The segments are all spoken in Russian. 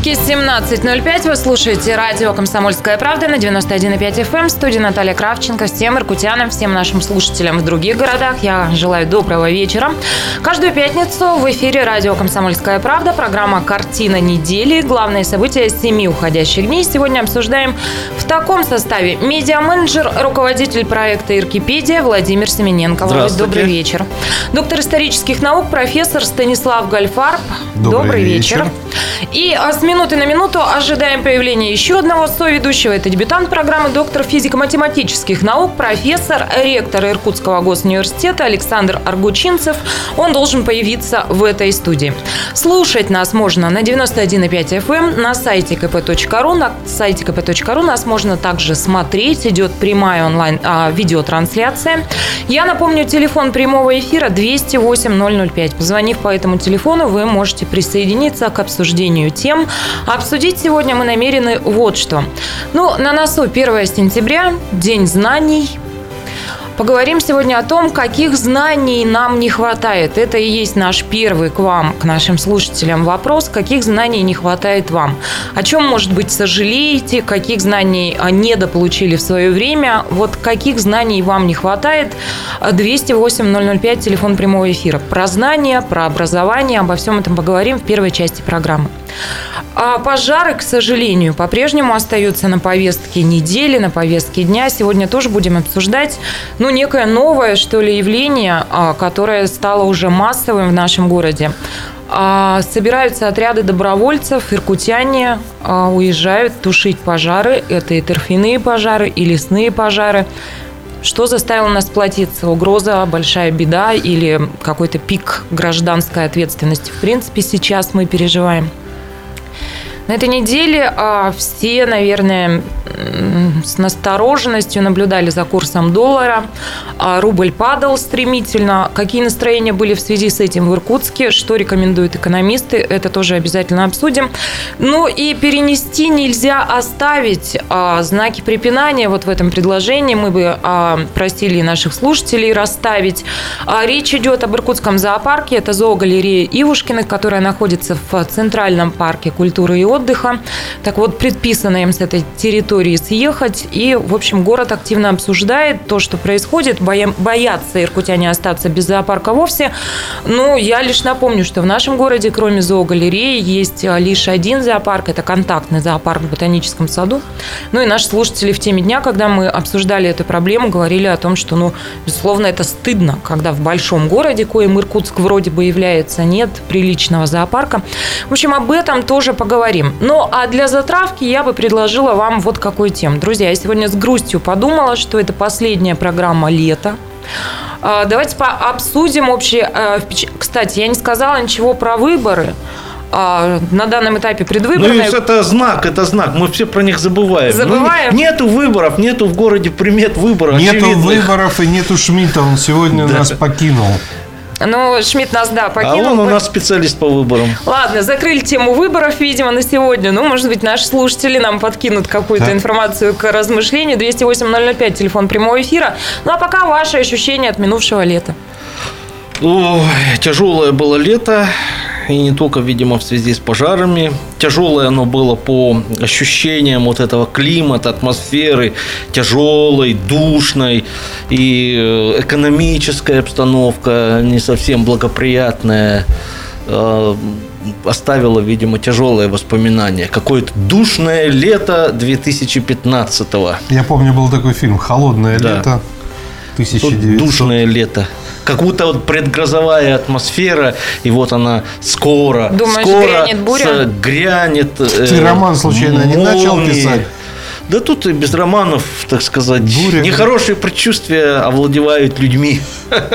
Иркутске 17.05. Вы слушаете радио «Комсомольская правда» на 91,5 FM. В студии Наталья Кравченко. Всем иркутянам, всем нашим слушателям в других городах я желаю доброго вечера. Каждую пятницу в эфире радио «Комсомольская правда» программа «Картина недели». Главные события семи уходящих дней сегодня обсуждаем в таком составе. Медиа-менеджер, руководитель проекта «Иркипедия» Владимир Семененко. Володь, добрый вечер. Доктор исторических наук, профессор Станислав Гальфарб. Добрый, добрый вечер. вечер. И минуты на минуту ожидаем появления еще одного соведущего. Это дебютант программы, доктор физико-математических наук, профессор, ректор Иркутского госуниверситета Александр Аргучинцев. Он должен появиться в этой студии. Слушать нас можно на 91,5 FM, эм, на сайте kp.ru. На сайте kp.ru нас можно также смотреть. Идет прямая онлайн а, видеотрансляция. Я напомню, телефон прямого эфира 208 005. Позвонив по этому телефону, вы можете присоединиться к обсуждению тем. Обсудить сегодня мы намерены вот что. Ну, на носу 1 сентября, День знаний, Поговорим сегодня о том, каких знаний нам не хватает. Это и есть наш первый к вам, к нашим слушателям вопрос, каких знаний не хватает вам. О чем, может быть, сожалеете, каких знаний недополучили в свое время, вот каких знаний вам не хватает. 208-005, телефон прямого эфира. Про знания, про образование, обо всем этом поговорим в первой части программы. А пожары, к сожалению, по-прежнему остаются на повестке недели, на повестке дня. Сегодня тоже будем обсуждать, ну, некое новое, что ли, явление, а, которое стало уже массовым в нашем городе. А, собираются отряды добровольцев, иркутяне а, уезжают тушить пожары. Это и торфяные пожары, и лесные пожары. Что заставило нас платиться? Угроза, большая беда или какой-то пик гражданской ответственности? В принципе, сейчас мы переживаем. На этой неделе а, все, наверное, с настороженностью наблюдали за курсом доллара. А рубль падал стремительно. Какие настроения были в связи с этим в Иркутске? Что рекомендуют экономисты? Это тоже обязательно обсудим. Ну и перенести нельзя оставить а, знаки препинания вот в этом предложении. Мы бы просили наших слушателей расставить. Речь идет об Иркутском зоопарке. Это зоогалерея Ивушкиных, которая находится в Центральном парке культуры и отдыха отдыха. Так вот, предписано им с этой территории съехать. И, в общем, город активно обсуждает то, что происходит. Боятся иркутяне остаться без зоопарка вовсе. Но я лишь напомню, что в нашем городе, кроме зоогалереи, есть а, лишь один зоопарк. Это контактный зоопарк в Ботаническом саду. Ну и наши слушатели в теме дня, когда мы обсуждали эту проблему, говорили о том, что, ну, безусловно, это стыдно, когда в большом городе, коим Иркутск вроде бы является, нет приличного зоопарка. В общем, об этом тоже поговорим. Ну, а для затравки я бы предложила вам вот какой тем. Друзья, я сегодня с грустью подумала, что это последняя программа лета. А, давайте обсудим общее а. Кстати, я не сказала ничего про выборы. А, на данном этапе предвыборные. Ну, это знак, это знак. Мы все про них забываем. Забываем. Ну, нету выборов, нету в городе примет выборов. Нету очевидных. выборов и нету Шмидта. Он сегодня да. нас покинул. Ну, Шмидт нас, да, покинул. А он у нас специалист по выборам. Ладно, закрыли тему выборов, видимо, на сегодня. Ну, может быть, наши слушатели нам подкинут какую-то да. информацию к размышлению. 208-005, телефон прямого эфира. Ну, а пока ваши ощущения от минувшего лета. Ой, тяжелое было лето и не только, видимо, в связи с пожарами. Тяжелое оно было по ощущениям вот этого климата, атмосферы, тяжелой, душной, и э, экономическая обстановка не совсем благоприятная э, оставила, видимо, тяжелое воспоминание. Какое-то душное лето 2015-го. Я помню, был такой фильм «Холодное да. лето». 1900. Душное лето как будто вот предгрозовая атмосфера, и вот она скоро, Думаешь, скоро грянет буря? грянет. Ты э, роман случайно молнии. не начал писать? Да тут и без романов, так сказать, Буря. нехорошие предчувствия овладевают людьми.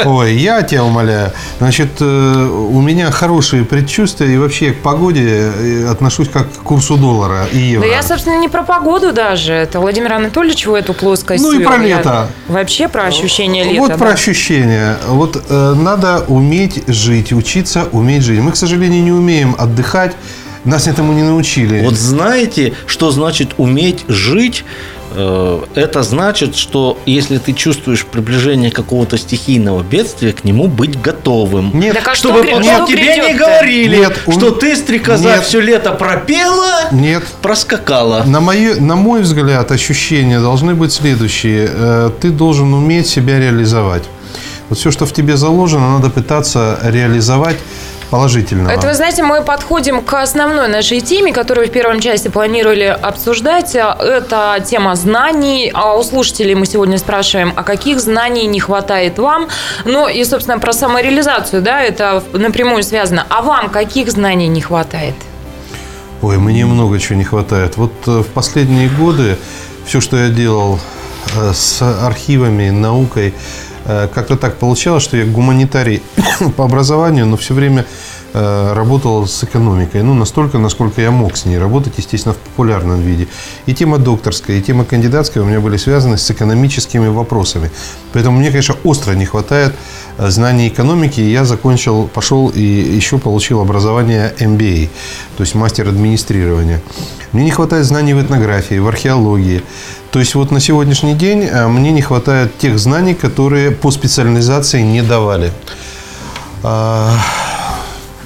Ой, я тебя умоляю. Значит, э, у меня хорошие предчувствия, и вообще к погоде э, отношусь как к курсу доллара и евро. Да я, собственно, не про погоду даже. Это Владимир Анатольевич в эту плоскость. Ну и про лето. Вообще про ощущение лета. Вот да? про ощущения. Вот э, надо уметь жить, учиться уметь жить. Мы, к сожалению, не умеем отдыхать Нас этому не научили. Вот знаете, что значит уметь жить? Э, Это значит, что если ты чувствуешь приближение какого-то стихийного бедствия, к нему быть готовым. Нет, Так а Чтобы что, потом что тебе не говорили, Нет, у- что ты, стрекоза, Нет. все лето пропела, нет. проскакала. На, мое, на мой взгляд, ощущения должны быть следующие. Э, Ты должен уметь себя реализовать. Вот все, что в тебе заложено, надо пытаться реализовать положительно. Это, вы знаете, мы подходим к основной нашей теме, которую в первом части планировали обсуждать. Это тема знаний. А у слушателей мы сегодня спрашиваем, а каких знаний не хватает вам? Ну и, собственно, про самореализацию, да, это напрямую связано. А вам каких знаний не хватает? Ой, мне много чего не хватает. Вот э, в последние годы все, что я делал э, с архивами, наукой, как-то так получалось, что я гуманитарий по образованию, но все время э, работал с экономикой. Ну, настолько, насколько я мог с ней работать, естественно, в популярном виде. И тема докторская, и тема кандидатская у меня были связаны с экономическими вопросами. Поэтому мне, конечно, остро не хватает э, знаний экономики. И Я закончил, пошел и еще получил образование MBA, то есть мастер администрирования. Мне не хватает знаний в этнографии, в археологии. То есть вот на сегодняшний день э, мне не хватает тех знаний, которые по специализации не давали.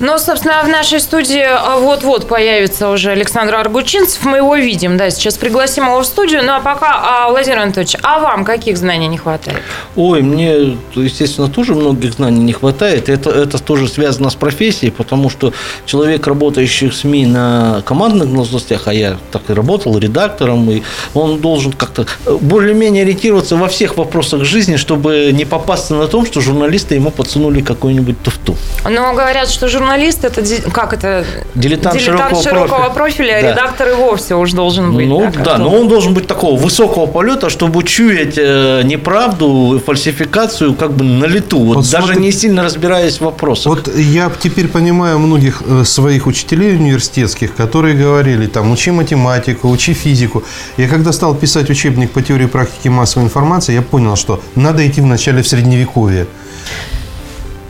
Ну, собственно, в нашей студии а, вот-вот появится уже Александр Аргучинцев. Мы его видим, да, сейчас пригласим его в студию. Ну, а пока, а, Владимир Анатольевич, а вам каких знаний не хватает? Ой, мне, естественно, тоже многих знаний не хватает. Это, это тоже связано с профессией, потому что человек, работающий в СМИ на командных должностях, а я так и работал редактором, и он должен как-то более-менее ориентироваться во всех вопросах жизни, чтобы не попасться на том, что журналисты ему подсунули какую-нибудь туфту. Но говорят, что журналист это как это Дилетант широкого профиля. профиля, а Да. редактор и вовсе уж должен быть. Ну как да, то. но он должен быть такого высокого полета, чтобы чуять э, неправду, фальсификацию как бы на лету, вот, Вот даже смотри- не сильно разбираясь в вопросах. Вот я теперь понимаю многих э, своих учителей университетских, которые говорили, там, учи математику, учи физику. Я когда стал писать учебник по теории и практике массовой информации, я понял, что надо идти вначале в Средневековье.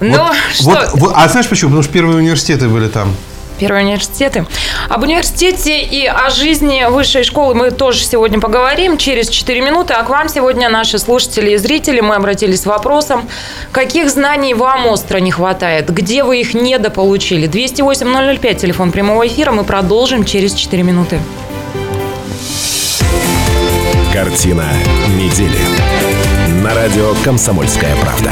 Ну, вот, что, вот- вот- а знаешь почему? Потому что первые университеты были там. первые университеты. Об университете и о жизни высшей школы мы тоже сегодня поговорим через 4 минуты. А к вам сегодня, наши слушатели и зрители, мы обратились с вопросом, каких знаний вам остро не хватает, где вы их недополучили. 208-005, телефон прямого эфира, мы продолжим через 4 минуты. Картина недели. На радио «Комсомольская правда».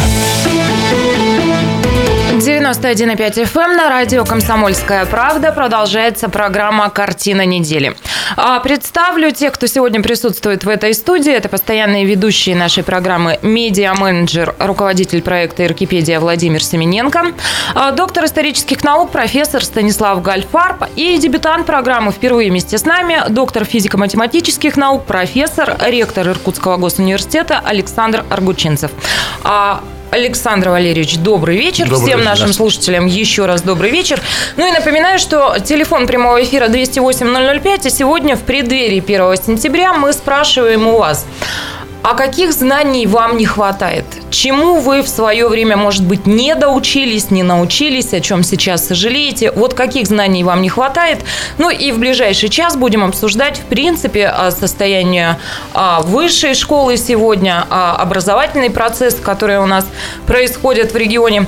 91,5 FM на радио «Комсомольская правда». Продолжается программа «Картина недели». А, Представлю тех, кто сегодня присутствует в этой студии. Это постоянные ведущие нашей программы медиа-менеджер, руководитель проекта «Иркипедия» Владимир Семененко, а, доктор исторических наук, профессор Станислав Гальфарб и дебютант программы впервые вместе с нами, доктор физико-математических наук, профессор, ректор Иркутского госуниверситета Александр Аргучинцев. А, Александр Валерьевич, добрый вечер. Добрый Всем вечер. нашим слушателям еще раз добрый вечер. Ну и напоминаю, что телефон прямого эфира 208-005, и сегодня в преддверии 1 сентября мы спрашиваем у вас, а каких знаний вам не хватает? Чему вы в свое время, может быть, не доучились, не научились, о чем сейчас сожалеете? Вот каких знаний вам не хватает? Ну и в ближайший час будем обсуждать, в принципе, а, состояние а, высшей школы сегодня, а, образовательный процесс, который у нас происходит в регионе.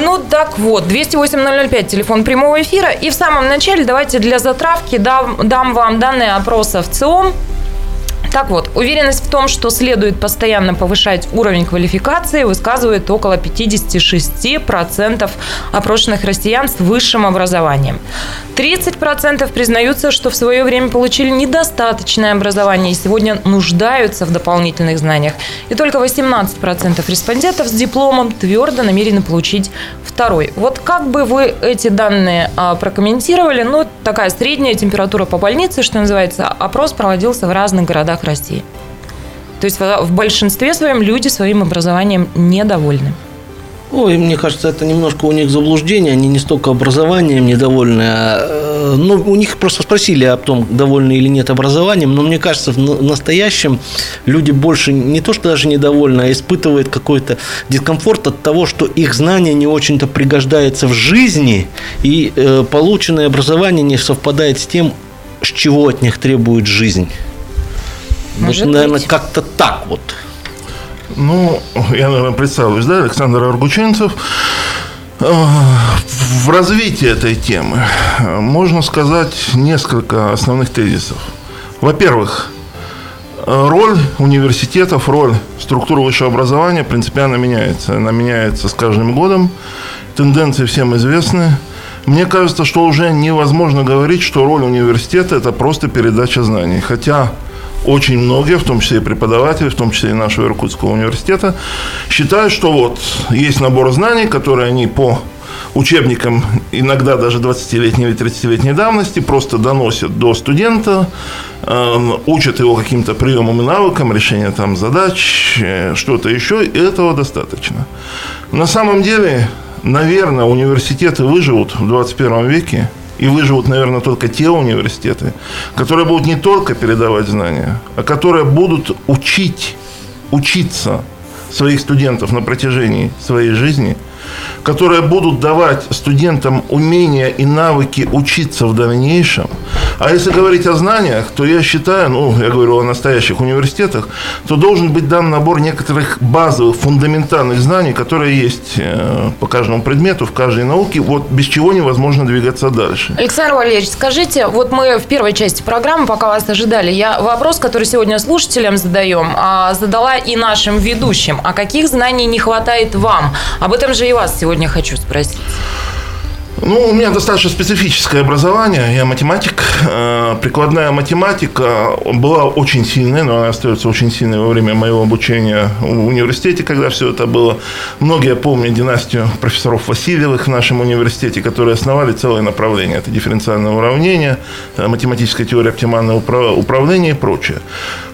Ну так вот, 208-005, телефон прямого эфира. И в самом начале давайте для затравки дам, дам вам данные опроса в ЦИОМ. Так вот, уверенность в том, что следует постоянно повышать уровень квалификации, высказывает около 56% опрошенных россиян с высшим образованием. 30% признаются, что в свое время получили недостаточное образование и сегодня нуждаются в дополнительных знаниях. И только 18% респондентов с дипломом твердо намерены получить второй. Вот как бы вы эти данные а, прокомментировали? Ну, такая средняя температура по больнице, что называется, опрос проводился в разных городах России. То есть в в большинстве своем люди своим образованием недовольны. Ой, мне кажется, это немножко у них заблуждение. Они не столько образованием недовольны, а э, ну, у них просто спросили о том, довольны или нет образованием. Но мне кажется, в настоящем люди больше не то, что даже недовольны, а испытывают какой-то дискомфорт от того, что их знание не очень-то пригождается в жизни, и э, полученное образование не совпадает с тем, с чего от них требует жизнь. Может вот, наверное, как-то так вот. Ну, я, наверное, представлюсь, да, Александр Аргученцев. Э, в развитии этой темы можно сказать несколько основных тезисов. Во-первых, роль университетов, роль структуры высшего образования принципиально меняется. Она меняется с каждым годом. Тенденции всем известны. Мне кажется, что уже невозможно говорить, что роль университета – это просто передача знаний. Хотя очень многие, в том числе и преподаватели, в том числе и нашего Иркутского университета, считают, что вот есть набор знаний, которые они по учебникам иногда даже 20-летней или 30-летней давности просто доносят до студента, э, учат его каким-то приемам и навыкам, решения там задач, э, что-то еще, и этого достаточно. На самом деле, наверное, университеты выживут в 21 веке, и выживут, наверное, только те университеты, которые будут не только передавать знания, а которые будут учить, учиться своих студентов на протяжении своей жизни – которые будут давать студентам умения и навыки учиться в дальнейшем. А если говорить о знаниях, то я считаю, ну, я говорю о настоящих университетах, то должен быть дан набор некоторых базовых, фундаментальных знаний, которые есть э, по каждому предмету, в каждой науке, вот без чего невозможно двигаться дальше. Александр Валерьевич, скажите, вот мы в первой части программы, пока вас ожидали, я вопрос, который сегодня слушателям задаем, а, задала и нашим ведущим. А каких знаний не хватает вам? Об этом же и вас сегодня хочу спросить. Ну, у меня достаточно специфическое образование. Я математик. Э, прикладная математика была очень сильной, но она остается очень сильной во время моего обучения в университете, когда все это было. Многие помнят династию профессоров Васильевых в нашем университете, которые основали целое направление. Это дифференциальное уравнение, э, математическая теория оптимального управления и прочее.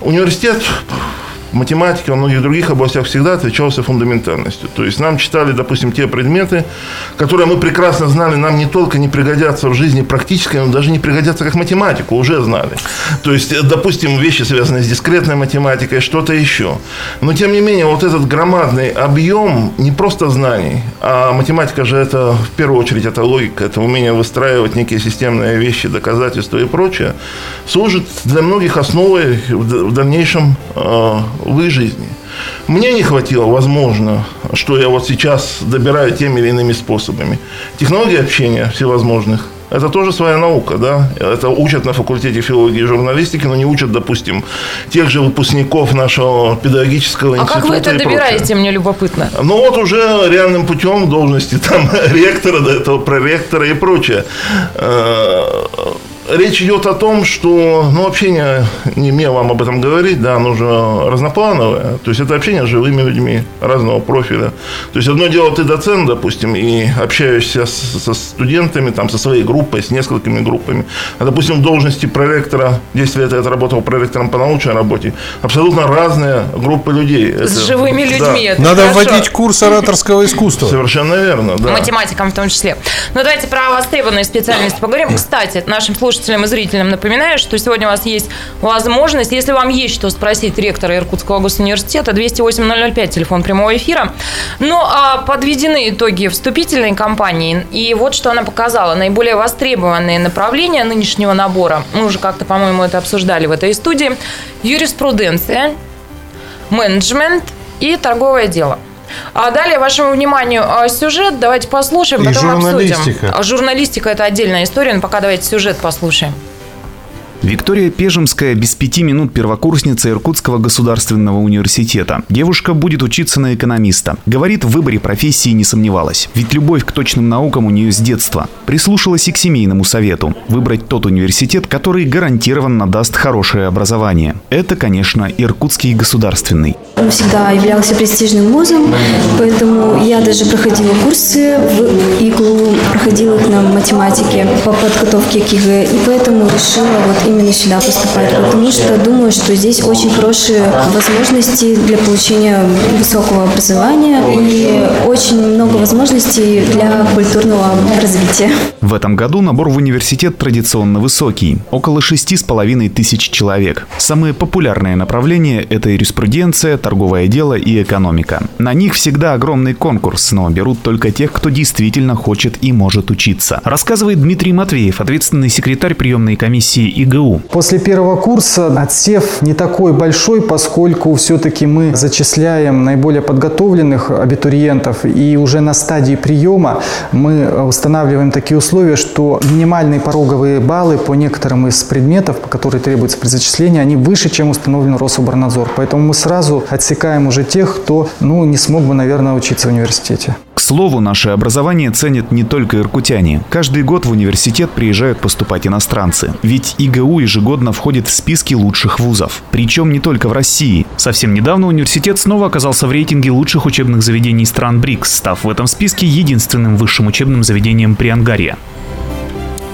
Университет в математике, во многих других областях всегда отличался фундаментальностью. То есть нам читали, допустим, те предметы, которые мы прекрасно знали, нам не только не пригодятся в жизни практической, но даже не пригодятся как математику, уже знали. То есть, допустим, вещи, связанные с дискретной математикой, что-то еще. Но, тем не менее, вот этот громадный объем не просто знаний, а математика же это, в первую очередь, это логика, это умение выстраивать некие системные вещи, доказательства и прочее, служит для многих основой в дальнейшем э, в их жизни. Мне не хватило, возможно, что я вот сейчас добираю теми или иными способами. Технологии общения всевозможных, это тоже своя наука, да. Это учат на факультете филологии и журналистики, но не учат, допустим, тех же выпускников нашего педагогического а института. А как вы это добираете, прочее. мне любопытно? Ну вот уже реальным путем должности там ректора, до этого проректора и прочее э, речь идет о том, что ну, общение, не мне вам об этом говорить, да, оно же разноплановое. То есть это общение с живыми людьми разного профиля. То есть одно дело, ты доцент, допустим, и общаешься с, со студентами, там, со своей группой, с несколькими группами. А, допустим, в должности проректора, 10 лет я отработал проректором по научной работе, абсолютно разные группы людей. С это, живыми людьми. Да. Это Надо хорошо. вводить курс ораторского искусства. Совершенно верно, да. Математикам в том числе. Ну, давайте про востребованные специальности поговорим. Кстати, нашим слушателям слушателям и зрителям напоминаю, что сегодня у вас есть возможность, если вам есть что спросить ректора Иркутского госуниверситета, 208-005, телефон прямого эфира. Ну, а подведены итоги вступительной кампании, и вот что она показала. Наиболее востребованные направления нынешнего набора, мы уже как-то, по-моему, это обсуждали в этой студии, юриспруденция, менеджмент и торговое дело – а далее вашему вниманию а, сюжет. Давайте послушаем, И потом журналистика. обсудим. Журналистика – это отдельная история, но пока давайте сюжет послушаем. Виктория Пежемская без пяти минут первокурсница Иркутского государственного университета. Девушка будет учиться на экономиста. Говорит, в выборе профессии не сомневалась. Ведь любовь к точным наукам у нее с детства. Прислушалась и к семейному совету. Выбрать тот университет, который гарантированно даст хорошее образование. Это, конечно, Иркутский государственный. Он всегда являлся престижным вузом, поэтому я даже проходила курсы в ИГЛУ, проходила их на математике по подготовке к ЕГЭ, и поэтому решила вот именно сюда поступать, потому что думаю, что здесь очень хорошие возможности для получения высокого образования и очень много возможностей для культурного развития. В этом году набор в университет традиционно высокий – около шести с половиной тысяч человек. Самые популярные направления – это юриспруденция, торговое дело и экономика. На них всегда огромный конкурс, но берут только тех, кто действительно хочет и может учиться. Рассказывает Дмитрий Матвеев, ответственный секретарь приемной комиссии ИГУ. После первого курса отсев не такой большой, поскольку все-таки мы зачисляем наиболее подготовленных абитуриентов, и уже на стадии приема мы устанавливаем такие условия, что минимальные пороговые баллы по некоторым из предметов, которые требуется при зачислении, они выше, чем установлен Рособорнадзор. Поэтому мы сразу отсекаем уже тех, кто ну, не смог бы, наверное, учиться в университете. К слову, наше образование ценят не только иркутяне. Каждый год в университет приезжают поступать иностранцы. Ведь ИГУ ежегодно входит в списки лучших вузов. Причем не только в России. Совсем недавно университет снова оказался в рейтинге лучших учебных заведений стран БРИКС, став в этом списке единственным высшим учебным заведением Приангария.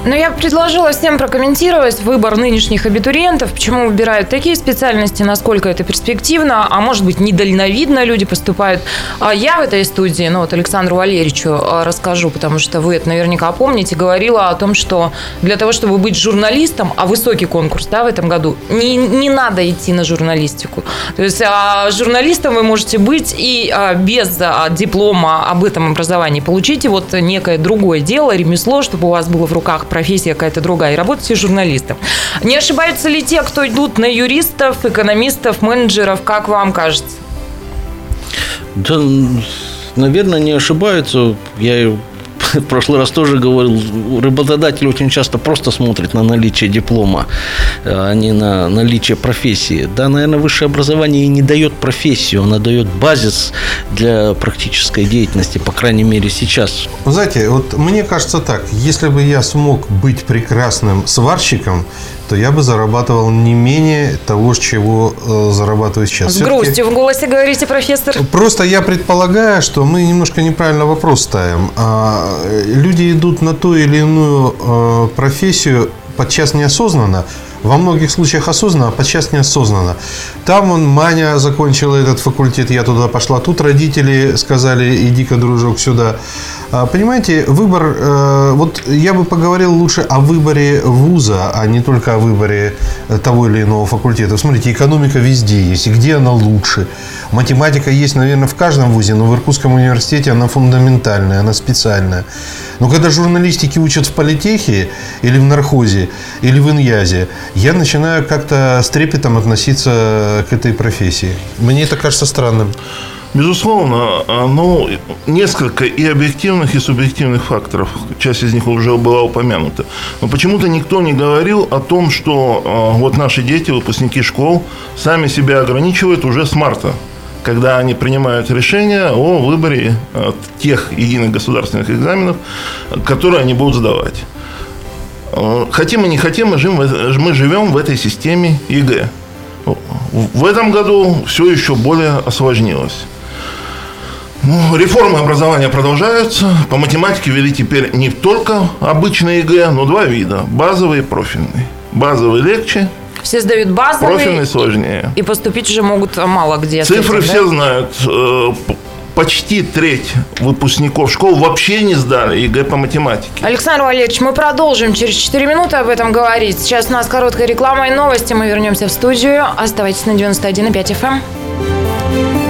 Но я предложила всем прокомментировать выбор нынешних абитуриентов, почему выбирают такие специальности, насколько это перспективно, а может быть недальновидно люди поступают. А я в этой студии, ну вот Александру Валерьевичу а, расскажу, потому что вы это наверняка помните, говорила о том, что для того, чтобы быть журналистом, а высокий конкурс да, в этом году, не, не надо идти на журналистику. То есть а, журналистом вы можете быть и а, без а, диплома об этом образовании. Получите вот некое другое дело, ремесло, чтобы у вас было в руках профессия какая-то другая, и работаете журналистом. Не ошибаются ли те, кто идут на юристов, экономистов, менеджеров, как вам кажется? Да, наверное, не ошибаются. Я в прошлый раз тоже говорил, работодатель очень часто просто смотрит на наличие диплома, а не на наличие профессии. Да, наверное, высшее образование и не дает профессию, оно дает базис для практической деятельности, по крайней мере, сейчас. Вы знаете, вот мне кажется так, если бы я смог быть прекрасным сварщиком, то я бы зарабатывал не менее того, чего э, зарабатываю сейчас. С грустью в голосе говорите, профессор. Просто я предполагаю, что мы немножко неправильно вопрос ставим. А, люди идут на ту или иную э, профессию подчас неосознанно, во многих случаях осознанно, а подчас неосознанно. Там он, Маня закончила этот факультет, я туда пошла. Тут родители сказали, иди-ка, дружок, сюда. А, понимаете, выбор, э, вот я бы поговорил лучше о выборе вуза, а не только о выборе э, того или иного факультета. Смотрите, экономика везде есть, и где она лучше. Математика есть, наверное, в каждом вузе, но в Иркутском университете она фундаментальная, она специальная. Но когда журналистики учат в политехе или в нархозе, или в иньязе, я начинаю как-то с трепетом относиться к этой профессии. Мне это кажется странным. Безусловно, ну, несколько и объективных, и субъективных факторов. Часть из них уже была упомянута. Но почему-то никто не говорил о том, что а, вот наши дети, выпускники школ, сами себя ограничивают уже с марта когда они принимают решение о выборе а, тех единых государственных экзаменов, которые они будут сдавать. А, хотим и не хотим, мы мы живем в этой системе ЕГЭ. В этом году все еще более осложнилось. Ну, реформы образования продолжаются. По математике ввели теперь не только обычный ЕГЭ, но два вида. Базовый и профильный. Базовый легче, все сдают базовый. Профильный сложнее. И поступить уже могут мало где. Цифры этим, все да? знают. Э, почти треть выпускников школ вообще не сдали ЕГЭ по математике. Александр Валерьевич, мы продолжим через 4 минуты об этом говорить. Сейчас у нас короткая реклама и новости. Мы вернемся в студию. Оставайтесь на 91,5 FM.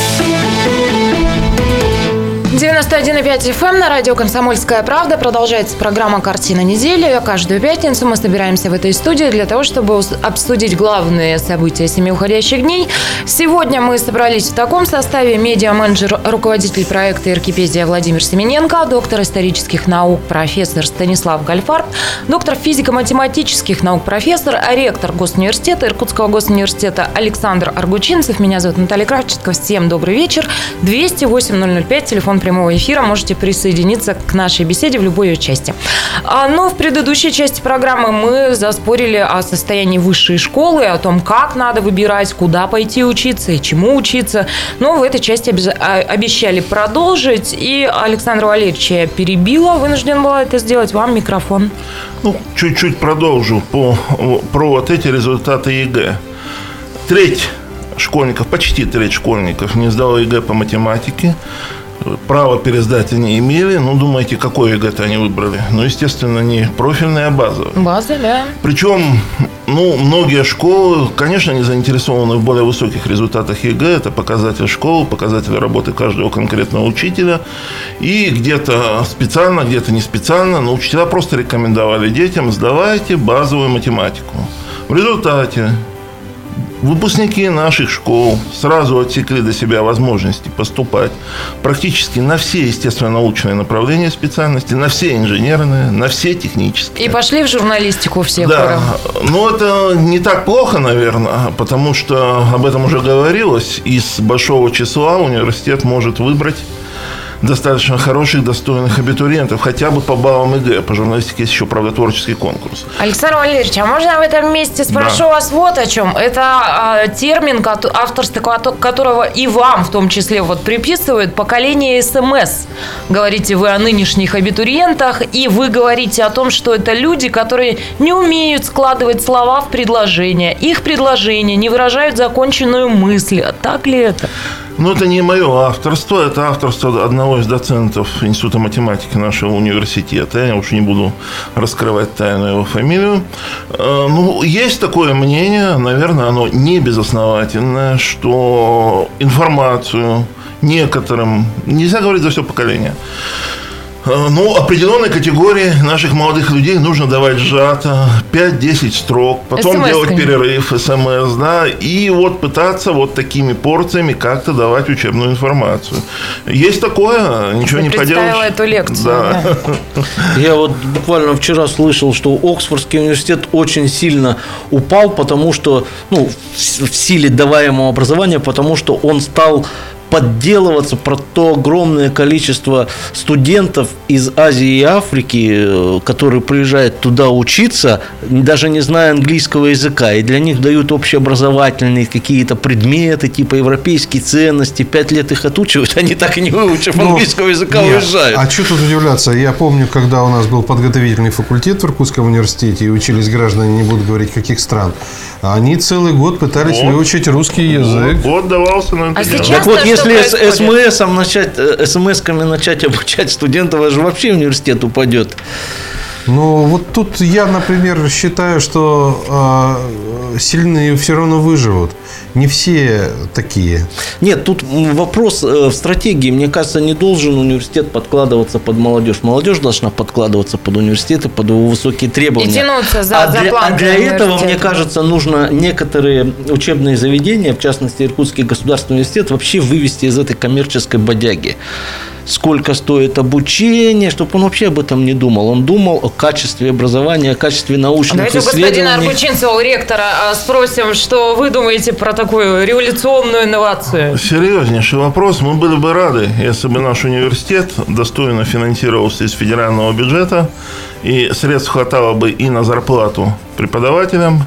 91,5 FM эм на радио «Комсомольская правда». Продолжается программа «Картина недели». Каждую пятницу мы собираемся в этой студии для того, чтобы обсудить главные события семи уходящих дней. Сегодня мы собрались в таком составе. Медиа-менеджер, руководитель проекта «Иркипедия» Владимир Семененко, доктор исторических наук профессор Станислав Гальфарб, доктор физико-математических наук профессор, ректор Госуниверситета, Иркутского госуниверситета Александр Аргучинцев. Меня зовут Наталья Кравченко. Всем добрый вечер. 208 005, телефон прямого эфира можете присоединиться к нашей беседе в любой ее части. А, но в предыдущей части программы мы заспорили о состоянии высшей школы, о том, как надо выбирать, куда пойти учиться и чему учиться. Но в этой части а, обещали продолжить. И Александра Валерьевича я перебила, вынужден была это сделать. Вам микрофон. Ну, чуть-чуть продолжу по, про вот эти результаты ЕГЭ. Треть школьников, почти треть школьников не сдала ЕГЭ по математике. Право пересдать они имели. Ну, думаете, какое ЕГЭ-то они выбрали? Ну, естественно, не профильное, а базовое. База, да. Причем, ну, многие школы, конечно, не заинтересованы в более высоких результатах ЕГЭ. Это показатель школы, показатель работы каждого конкретного учителя. И где-то специально, где-то не специально, но учителя просто рекомендовали детям, сдавайте базовую математику. В результате Выпускники наших школ сразу отсекли для себя возможности поступать практически на все естественно-научные направления специальности, на все инженерные, на все технические. И пошли в журналистику все. Да, но это не так плохо, наверное, потому что об этом уже говорилось. Из большого числа университет может выбрать достаточно хороших, достойных абитуриентов, хотя бы по баллам ЕГЭ. По журналистике есть еще, правда, творческий конкурс. Александр Валерьевич, а можно в этом месте спрошу да. вас вот о чем? Это э, термин, авторство которого и вам в том числе вот приписывают поколение СМС. Говорите вы о нынешних абитуриентах, и вы говорите о том, что это люди, которые не умеют складывать слова в предложения. Их предложения не выражают законченную мысль. Так ли это? Ну, это не мое авторство, это авторство одного из доцентов Института математики нашего университета. Я уж не буду раскрывать тайну его фамилию. Э, ну, есть такое мнение, наверное, оно не безосновательное, что информацию некоторым, нельзя говорить за все поколение, ну, определенной категории наших молодых людей нужно давать сжато 5-10 строк, потом SMS делать перерыв, смс, да, и вот пытаться вот такими порциями как-то давать учебную информацию. Есть такое, ничего Я не поделаешь. эту лекцию. Да. да. Я вот буквально вчера слышал, что Оксфордский университет очень сильно упал, потому что, ну, в силе даваемого образования, потому что он стал подделываться про то огромное количество студентов из Азии и Африки, э, которые приезжают туда учиться, даже не зная английского языка, и для них дают общеобразовательные какие-то предметы, типа европейские ценности, пять лет их отучивают, они так и не выучив ну, английского языка, нет, уезжают. А что тут удивляться? Я помню, когда у нас был подготовительный факультет в Иркутском университете, и учились граждане, не буду говорить, каких стран, они целый год пытались вот. выучить русский язык. Вот, вот давался на это а сейчас так вот, если с СМСом начать, э, СМСками начать обучать студентов, это же вообще университет упадет. Ну, вот тут я, например, считаю, что э, сильные все равно выживут. Не все такие. Нет, тут вопрос э, в стратегии. Мне кажется, не должен университет подкладываться под молодежь. Молодежь должна подкладываться под университеты, под его высокие требования. И тянуться за, а за для, а для этого, мне кажется, нужно некоторые учебные заведения, в частности, Иркутский государственный университет, вообще вывести из этой коммерческой бодяги сколько стоит обучение, чтобы он вообще об этом не думал. Он думал о качестве образования, о качестве научных Давайте исследований. Давайте господина Арбучинцева, ректора, а, спросим, что вы думаете про такую революционную инновацию? Серьезнейший вопрос. Мы были бы рады, если бы наш университет достойно финансировался из федерального бюджета, и средств хватало бы и на зарплату преподавателям,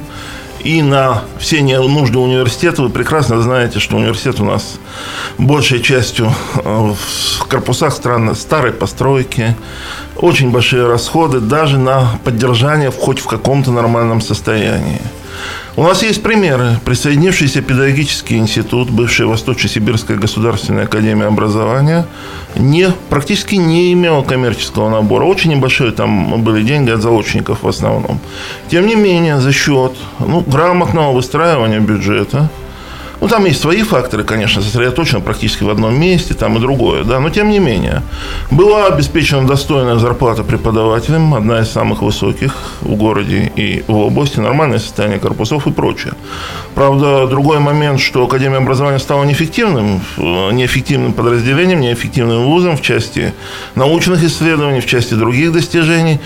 и на все нужды университета. Вы прекрасно знаете, что университет у нас большей частью э, в корпусах странно старой постройки, очень большие расходы даже на поддержание хоть в каком-то нормальном состоянии. У нас есть примеры. Присоединившийся педагогический институт, бывшая Восточно-Сибирская государственная академия образования, не, практически не имел коммерческого набора. Очень небольшие там были деньги от заочников в основном. Тем не менее, за счет ну, грамотного выстраивания бюджета – ну, там есть свои факторы, конечно, сосредоточены практически в одном месте, там и другое, да, но тем не менее. Была обеспечена достойная зарплата преподавателям, одна из самых высоких в городе и в области, нормальное состояние корпусов и прочее. Правда, другой момент, что Академия образования стала неэффективным, неэффективным подразделением, неэффективным вузом в части научных исследований, в части других достижений.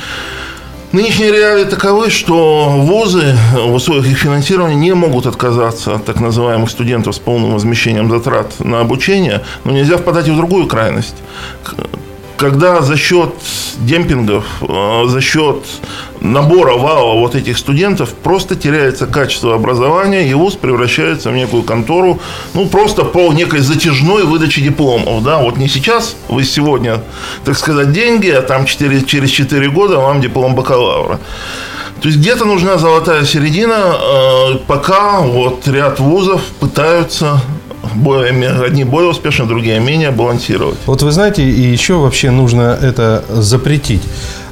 Нынешние реалии таковы, что вузы в условиях их финансирования не могут отказаться от так называемых студентов с полным возмещением затрат на обучение, но нельзя впадать и в другую крайность когда за счет демпингов, э, за счет набора вала вот этих студентов просто теряется качество образования, и вуз превращается в некую контору, ну, просто по некой затяжной выдаче дипломов, да, вот не сейчас, вы сегодня, так сказать, деньги, а там 4, через 4 года вам диплом бакалавра. То есть где-то нужна золотая середина, э, пока вот ряд вузов пытаются более, одни более успешно, другие менее балансировать. Вот вы знаете, и еще вообще нужно это запретить.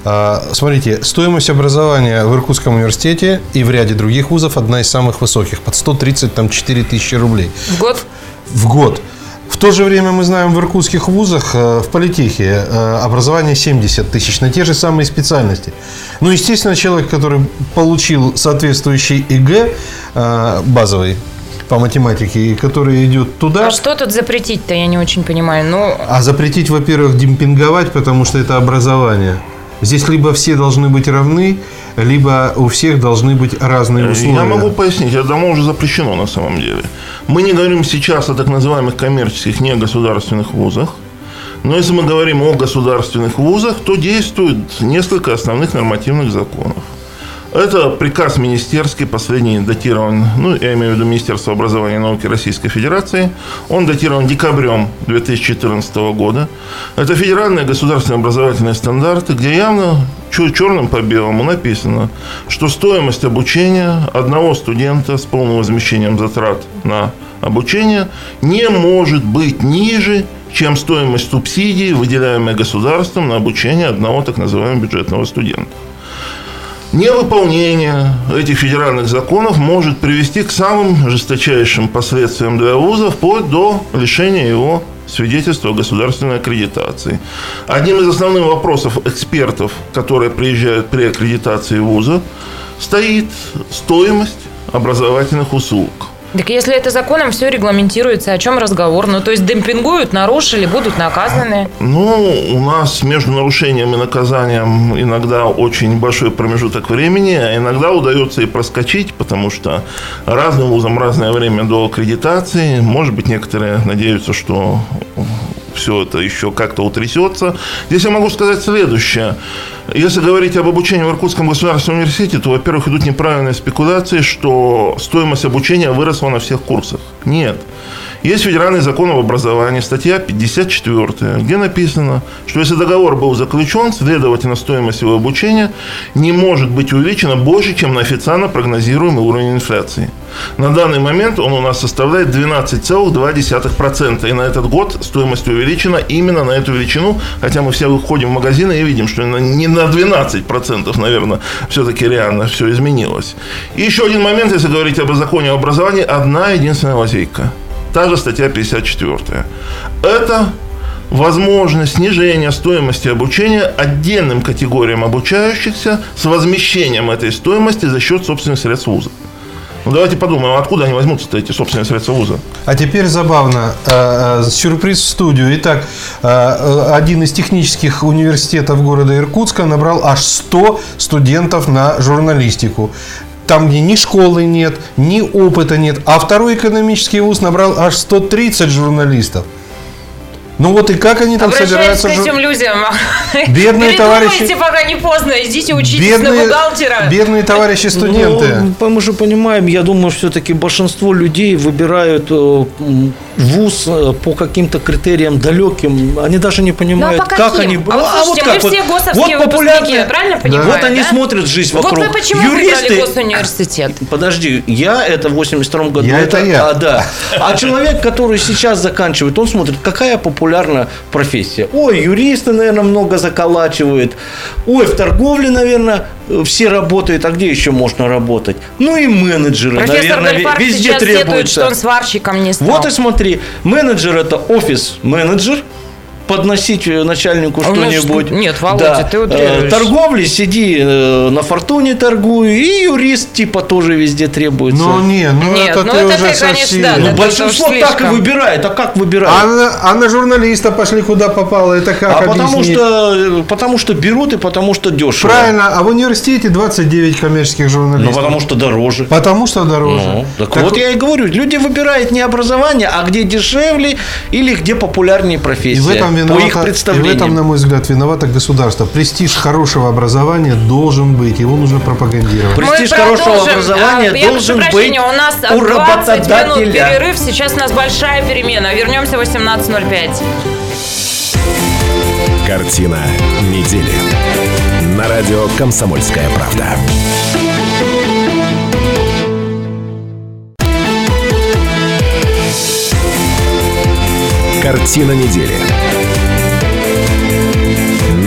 А, смотрите, стоимость образования в Иркутском университете и в ряде других вузов одна из самых высоких, под 134 тысячи рублей. В год? В год. В то же время мы знаем в иркутских вузах, э, в политехе, э, образование 70 тысяч на те же самые специальности. Ну, естественно, человек, который получил соответствующий ЕГЭ базовый, по математике, и который идет туда. А что тут запретить-то, я не очень понимаю. Ну... А запретить, во-первых, демпинговать, потому что это образование. Здесь либо все должны быть равны, либо у всех должны быть разные условия. Я могу пояснить, это давно уже запрещено на самом деле. Мы не говорим сейчас о так называемых коммерческих негосударственных вузах, но если мы говорим о государственных вузах, то действует несколько основных нормативных законов. Это приказ министерский, последний датирован, ну, я имею в виду Министерство образования и науки Российской Федерации. Он датирован декабрем 2014 года. Это федеральные государственные образовательные стандарты, где явно черным по белому написано, что стоимость обучения одного студента с полным возмещением затрат на обучение не может быть ниже, чем стоимость субсидий, выделяемой государством на обучение одного так называемого бюджетного студента. Невыполнение этих федеральных законов может привести к самым жесточайшим последствиям для вуза, вплоть до лишения его свидетельства о государственной аккредитации. Одним из основных вопросов экспертов, которые приезжают при аккредитации вуза, стоит стоимость образовательных услуг – так если это законом все регламентируется, о чем разговор? Ну, то есть демпингуют, нарушили, будут наказаны? Ну, у нас между нарушением и наказанием иногда очень большой промежуток времени, а иногда удается и проскочить, потому что разным вузам разное время до аккредитации. Может быть, некоторые надеются, что все это еще как-то утрясется. Здесь я могу сказать следующее. Если говорить об обучении в Иркутском государственном университете, то, во-первых, идут неправильные спекуляции, что стоимость обучения выросла на всех курсах. Нет. Есть федеральный закон об образовании, статья 54, где написано, что если договор был заключен, следовательно, стоимость его обучения не может быть увеличена больше, чем на официально прогнозируемый уровень инфляции. На данный момент он у нас составляет 12,2%. И на этот год стоимость увеличена именно на эту величину, хотя мы все выходим в магазины и видим, что не на 12%, наверное, все-таки реально все изменилось. И еще один момент, если говорить об законе об образовании, одна единственная лазейка – та же статья 54. Это возможность снижения стоимости обучения отдельным категориям обучающихся с возмещением этой стоимости за счет собственных средств вуза. Ну, давайте подумаем, откуда они возьмутся эти собственные средства вуза? А теперь забавно. Э, э, сюрприз в студию. Итак, э, один из технических университетов города Иркутска набрал аж 100 студентов на журналистику там, ни школы нет, ни опыта нет. А второй экономический вуз набрал аж 130 журналистов. Ну вот и как они там Обращаюсь собираются... к этим людям. Бедные товарищи... пока не поздно, идите учитесь бедные, на бухгалтера. Бедные товарищи студенты. Ну, мы же понимаем, я думаю, все-таки большинство людей выбирают э, вуз э, по каким-то критериям далеким. Они даже не понимают, ну, а как они... А, вот, а слушайте, вот как? мы все госовские вот выпускники, правильно понимаю? Вот они да? смотрят жизнь вокруг. Вот вы почему Юристы... выбрали госуниверситет? Подожди, я это в 82 году. Я это, это я. А, да. А человек, который сейчас заканчивает, он смотрит, какая популярность популярна профессия. Ой, юристы, наверное, много заколачивают. Ой, в торговле, наверное, все работают. А где еще можно работать? Ну и менеджеры, Профессор наверное, Гальфарб везде сейчас требуются. что он сварщиком не стал. Вот и смотри, менеджер это офис-менеджер, подносить начальнику А что-нибудь. что- нет, Володя, ты утрируешь. Э, Торговли сиди э, на фортуне торгуй, и юрист типа тоже везде требуется. Ну, не, ну Нет, это ну ты это уже ты, конечно, совсем. да, Ну, большинство так и выбирает. А как выбирает? А на, а на журналиста пошли куда попало, это как А потому объяснить? что, потому что берут и потому что дешево. Правильно, а в университете 29 коммерческих Ну, журналистов. потому что дороже. Потому что дороже. Ну, так, Так вот я и говорю, люди выбирают не образование, а где дешевле или где популярнее профессия. И в этом по их виновато, и в представлениям. этом, на мой взгляд, виновато государство. Престиж хорошего образования должен быть, его нужно пропагандировать. Престиж Мы хорошего продолжим. образования А, я должен прошу быть прощения, у нас у 20 минут работодателя. перерыв. Сейчас у нас большая перемена. Вернемся в 18.05. Картина недели. На радио «Комсомольская правда». Картина недели.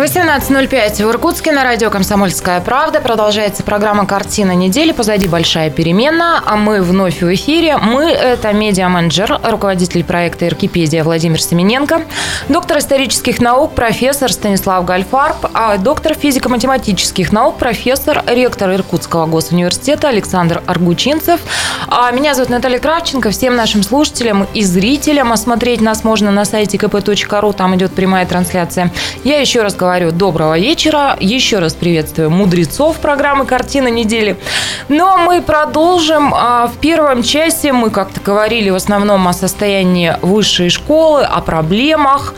18.05 в Иркутске на радио «Комсомольская правда». Продолжается программа «Картина недели». Позади большая перемена, а мы вновь в эфире. Мы – это медиа-менеджер, руководитель проекта «Иркипедия» Владимир Семененко, доктор исторических наук, профессор Станислав Гальфарб, а доктор физико-математических наук, профессор, ректор Иркутского госуниверситета Александр Аргучинцев. А Меня зовут Наталья Кравченко. Всем нашим слушателям и зрителям осмотреть нас можно на сайте kp.ru, там идет прямая трансляция. Я еще раз говорю доброго вечера, еще раз приветствую мудрецов программы «Картина недели». Но мы продолжим. А, В первом часе мы как-то говорили в основном о состоянии высшей школы, о проблемах.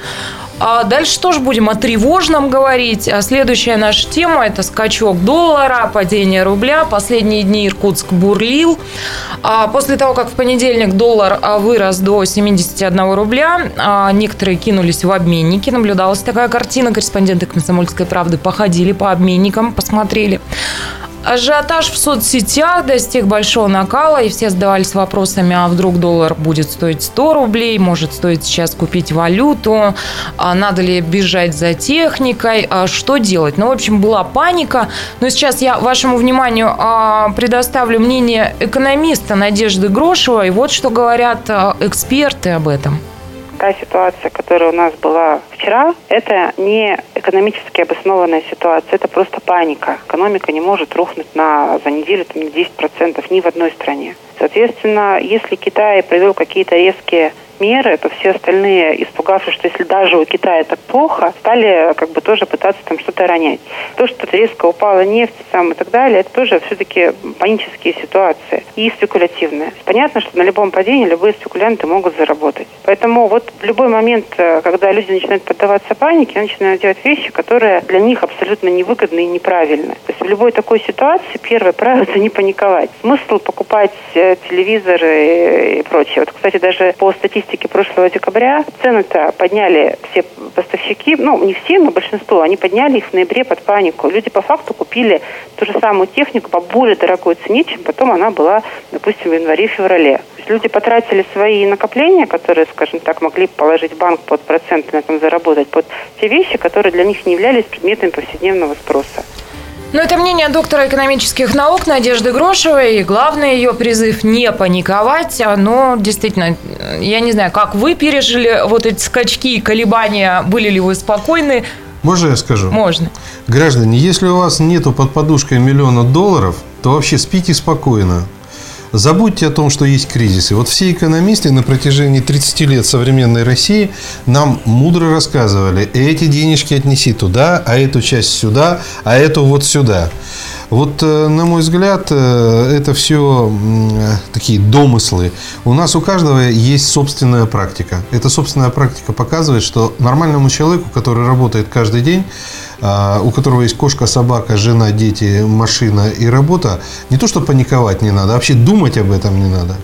А дальше тоже будем о тревожном говорить. А Следующая наша тема – это скачок доллара, падение рубля. Последние дни Иркутск бурлил. А После того, как в понедельник доллар а, вырос до 71 рубля, а, некоторые кинулись в обменники. Наблюдалась такая картина. Корреспонденты «Комсомольской правды» походили по обменникам, посмотрели. Ажиотаж в соцсетях достиг большого накала, и все задавались вопросами, а вдруг доллар будет стоить 100 рублей, может стоит сейчас купить валюту, а надо ли бежать за техникой, а что делать? Ну, в общем, была паника. Но сейчас я вашему вниманию а, предоставлю мнение экономиста Надежды Грошевой. Вот что говорят а, эксперты об этом. та ситуация, которая у нас была вчера, это не экономически обоснованная ситуация, это просто паника. Экономика не может рухнуть на, за неделю там, на 10% ни в одной стране. Соответственно, если Китай провел какие-то резкие меры, то все остальные, испугавшись, что если даже у Китая так плохо, стали как бы тоже пытаться там что-то ронять. То, что резко упала нефть там, и так далее, это тоже все-таки панические ситуации и спекулятивные. Понятно, что на любом падении любые спекулянты могут заработать. Поэтому вот в любой момент, э, когда люди начинают поддаваться панике, они начинают делать вещи, которые для них абсолютно невыгодны и неправильны. То есть в любой такой ситуации первое правило – это не паниковать. Смысл покупать э, телевизоры и прочее. Вот, кстати, даже по статистике прошлого декабря цены-то подняли все поставщики, ну, не все, но большинство, они подняли их в ноябре под панику. Люди по факту купили ту же самую технику по более дорогой цене, чем потом она была, допустим, в январе-феврале. Люди потратили свои накопления, которые, скажем так, могли положить в банк под проценты на этом заработать, под те вещи, которые для них не являлись предметами повседневного спроса. Ну, это мнение доктора экономических наук Надежды Грошевой. И главный ее призыв не паниковать. Но действительно, я не знаю, как вы пережили вот эти скачки и колебания. Были ли вы спокойны? Можно я скажу? Можно. Граждане, если у вас нету под подушкой миллиона долларов, то вообще спите спокойно. Забудьте о том, что есть кризисы. Вот все экономисты на протяжении 30 лет современной России нам мудро рассказывали, эти денежки отнеси туда, а эту часть сюда, а эту вот сюда. Вот, э, на мой взгляд, э, это все такие домыслы. У нас у каждого есть собственная практика. Эта собственная практика показывает, что нормальному человеку, который работает каждый день, у которого есть кошка, собака, жена, дети, машина и работа, не то, что паниковать не надо, а вообще думать об этом не надо.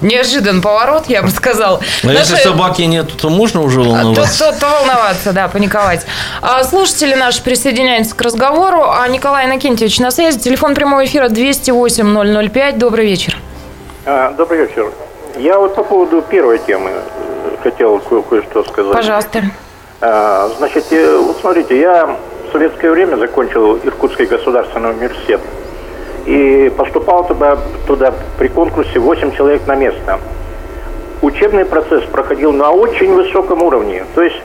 Неожидан поворот, я бы сказал. А если Наши- собаки нет, то можно уже А, То, волноваться? то- то волноваться, да, паниковать. А, слушатели наши присоединяются к разговору. А Николай Иннокентьевич на связи. Телефон прямого эфира 208-005. Добрый вечер. А, Добрый вечер. Я вот по поводу первой темы хотел кое- кое-что сказать. Пожалуйста. А, Значит, э, вот смотрите, я в советское время закончил Иркутский государственный университет. и поступал туда, туда при конкурсе 8 человек на место. Учебный процесс проходил на очень высоком уровне. То есть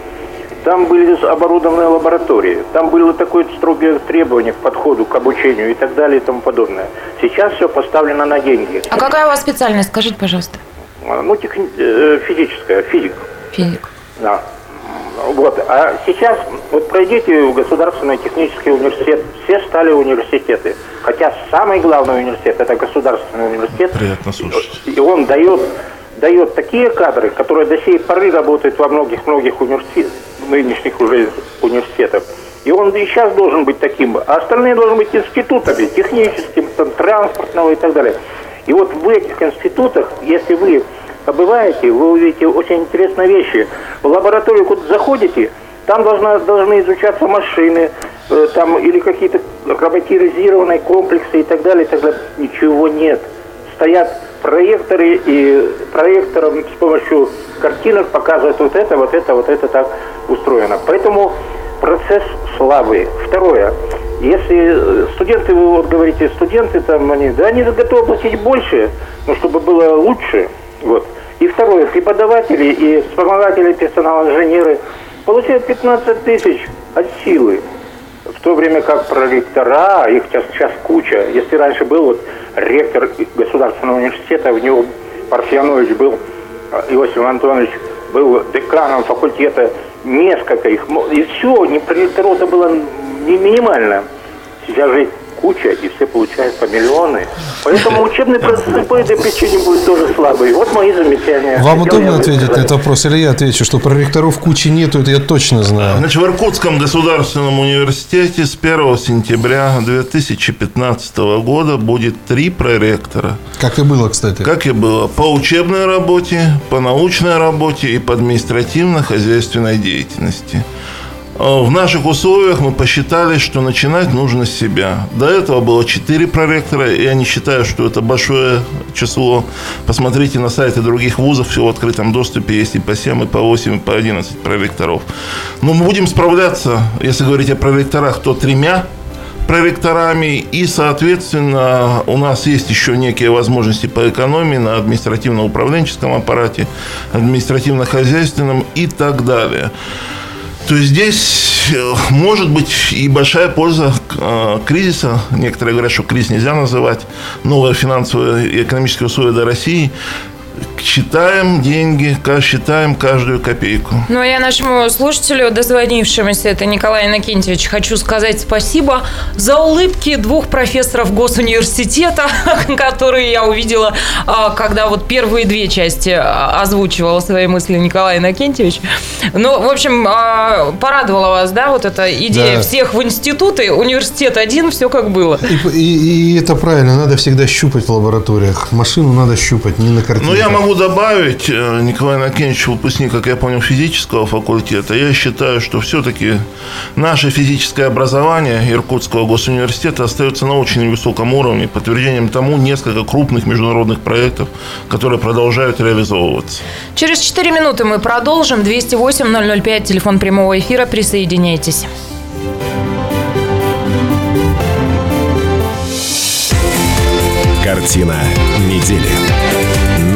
там были оборудованы лаборатории, там было такое строгое требование к подходу, к обучению и так далее и тому подобное. Сейчас все поставлено на деньги. А какая у вас специальность, скажите, пожалуйста? Ну, техни- э, физическая, физик. Физик. Да. Вот. А сейчас, вот пройдите в Государственный технический университет, все стали университеты. Хотя самый главный университет – это Государственный университет. Приятно слушать. И он дает, дает такие кадры, которые до сей поры работают во многих-многих университетах, нынешних уже университетах. И он и сейчас должен быть таким, а остальные должны быть институтами, техническим, там, транспортного и так далее. И вот в этих институтах, если вы побываете, вы увидите очень интересные вещи. В лабораторию куда заходите, там должна, должны изучаться машины, э, там или какие-то роботизированные комплексы и так далее, и так далее. Ничего нет. Стоят проекторы и проектором с помощью картинок показывают вот это, вот это, вот это так устроено. Поэтому процесс слабый. Второе. Если студенты, вы вот говорите, студенты там, они, да, они готовы платить больше, но чтобы было лучше. Вот. И второе, преподаватели и вспомогатели персонала, инженеры получают 15 тысяч от силы. В то время как проректора, их сейчас, сейчас куча. Если раньше был вот ректор государственного университета, в него Парфьянович был, Иосиф Антонович был деканом факультета, несколько их. И все, не проректоров-то было не минимально. Сейчас же куча, и все получают по миллионы. Поэтому учебный процесс по этой причине будет тоже слабый. Вот мои замечания. Вам Хотел удобно ответить на высказать. этот вопрос, или я отвечу, что проректоров кучи нету, это я точно знаю. Значит, в Иркутском государственном университете с 1 сентября 2015 года будет три проректора. Как и было, кстати. Как и было. По учебной работе, по научной работе и по административно-хозяйственной деятельности. Э, В наших условиях мы посчитали, что начинать нужно с себя. До этого было 4 проректора, и я не считаю, что это большое число. Посмотрите на сайты других вузов, все в открытом доступе есть и по 7, и по 8, и по 11 проректоров. Но мы будем справляться, если говорить о проректорах, то тремя проректорами, и, соответственно, у нас есть еще некие возможности по экономии на административно-управленческом аппарате, административно-хозяйственном и так далее. То здесь э, может быть и большая польза э, кризиса. Некоторые говорят, что кризис нельзя называть. Новые финансовые и экономические условия для России. Считаем деньги, считаем каждую копейку. Ну, я нашему слушателю, дозвонившемуся, это Николай Иннокентьевич, хочу сказать спасибо за улыбки двух профессоров госуниверситета, которые я увидела, а, когда вот первые две части а, озвучивала свои мысли Николай Иннокентьевич. Ну, в общем, а, порадовала вас, да, вот эта идея Да. всех в институты, университет один, все как было. И, и- и это правильно, надо всегда щупать в лабораториях. Машину надо щупать, не на картинках. Ну, я могу добавить, э, Николай Накеневич, выпускник, как я понял, физического факультета, я считаю, что все-таки наше физическое образование Иркутского госуниверситета остается на очень высоком уровне. Подтверждением тому несколько крупных международных проектов, которые продолжают реализовываться. Через 4 минуты мы продолжим. 208-005, телефон прямого эфира. Присоединяйтесь. Картина недели.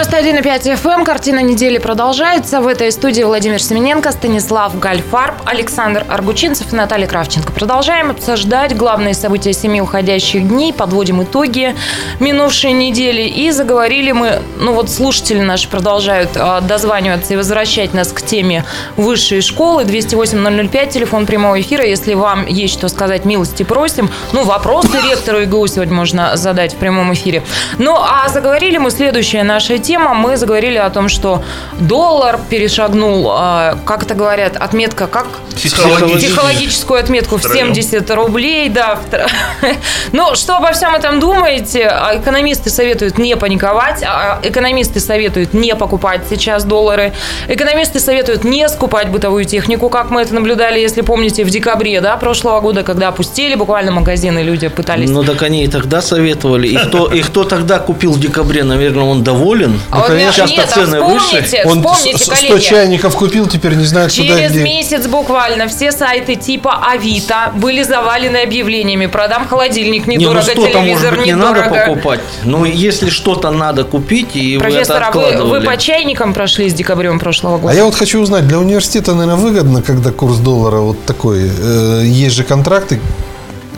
91,5 FM. Картина недели продолжается. В этой студии Владимир Семененко, Станислав Гальфарб, Александр Аргучинцев и Наталья Кравченко. Продолжаем обсуждать главные события семи уходящих дней, подводим итоги минувшей недели. И заговорили мы, ну вот слушатели наши продолжают а, дозваниваться и возвращать нас к теме высшей школы. 208-005, телефон прямого эфира. Если вам есть что сказать, милости просим. Ну, вопросы ректору ИГУ сегодня можно задать в прямом эфире. Ну, а заговорили мы, следующая наша тема, мы заговорили о том, что доллар перешагнул, а, как это говорят, отметка, как психологическую отметку в 70 рублей, да. Ну, что обо всем этом думаете? А экономисты советуют не паниковать, а экономисты советуют не покупать сейчас доллары, экономисты советуют не скупать бытовую технику, как мы это наблюдали, если помните, в декабре, да, прошлого года, когда опустили буквально магазины, люди пытались... Ну, так они и тогда советовали. И кто, и кто тогда купил в декабре, наверное, он доволен. А вот нет, сейчас нет, цены а вспомните, выше. Он вспомните, 100 коллеги. чайников купил, теперь не знает, Через куда Через месяц буквально все сайты типа Авито были завалены объявлениями. Продам холодильник недорого, не, ну телевизор может быть, не надо покупать. Ну, если что-то надо купить, и Профессор, вы это а вы, вы по чайникам прошли с декабрем прошлого года? А я вот хочу узнать, для университета, наверное, выгодно, когда курс доллара вот такой. Э, есть же контракты.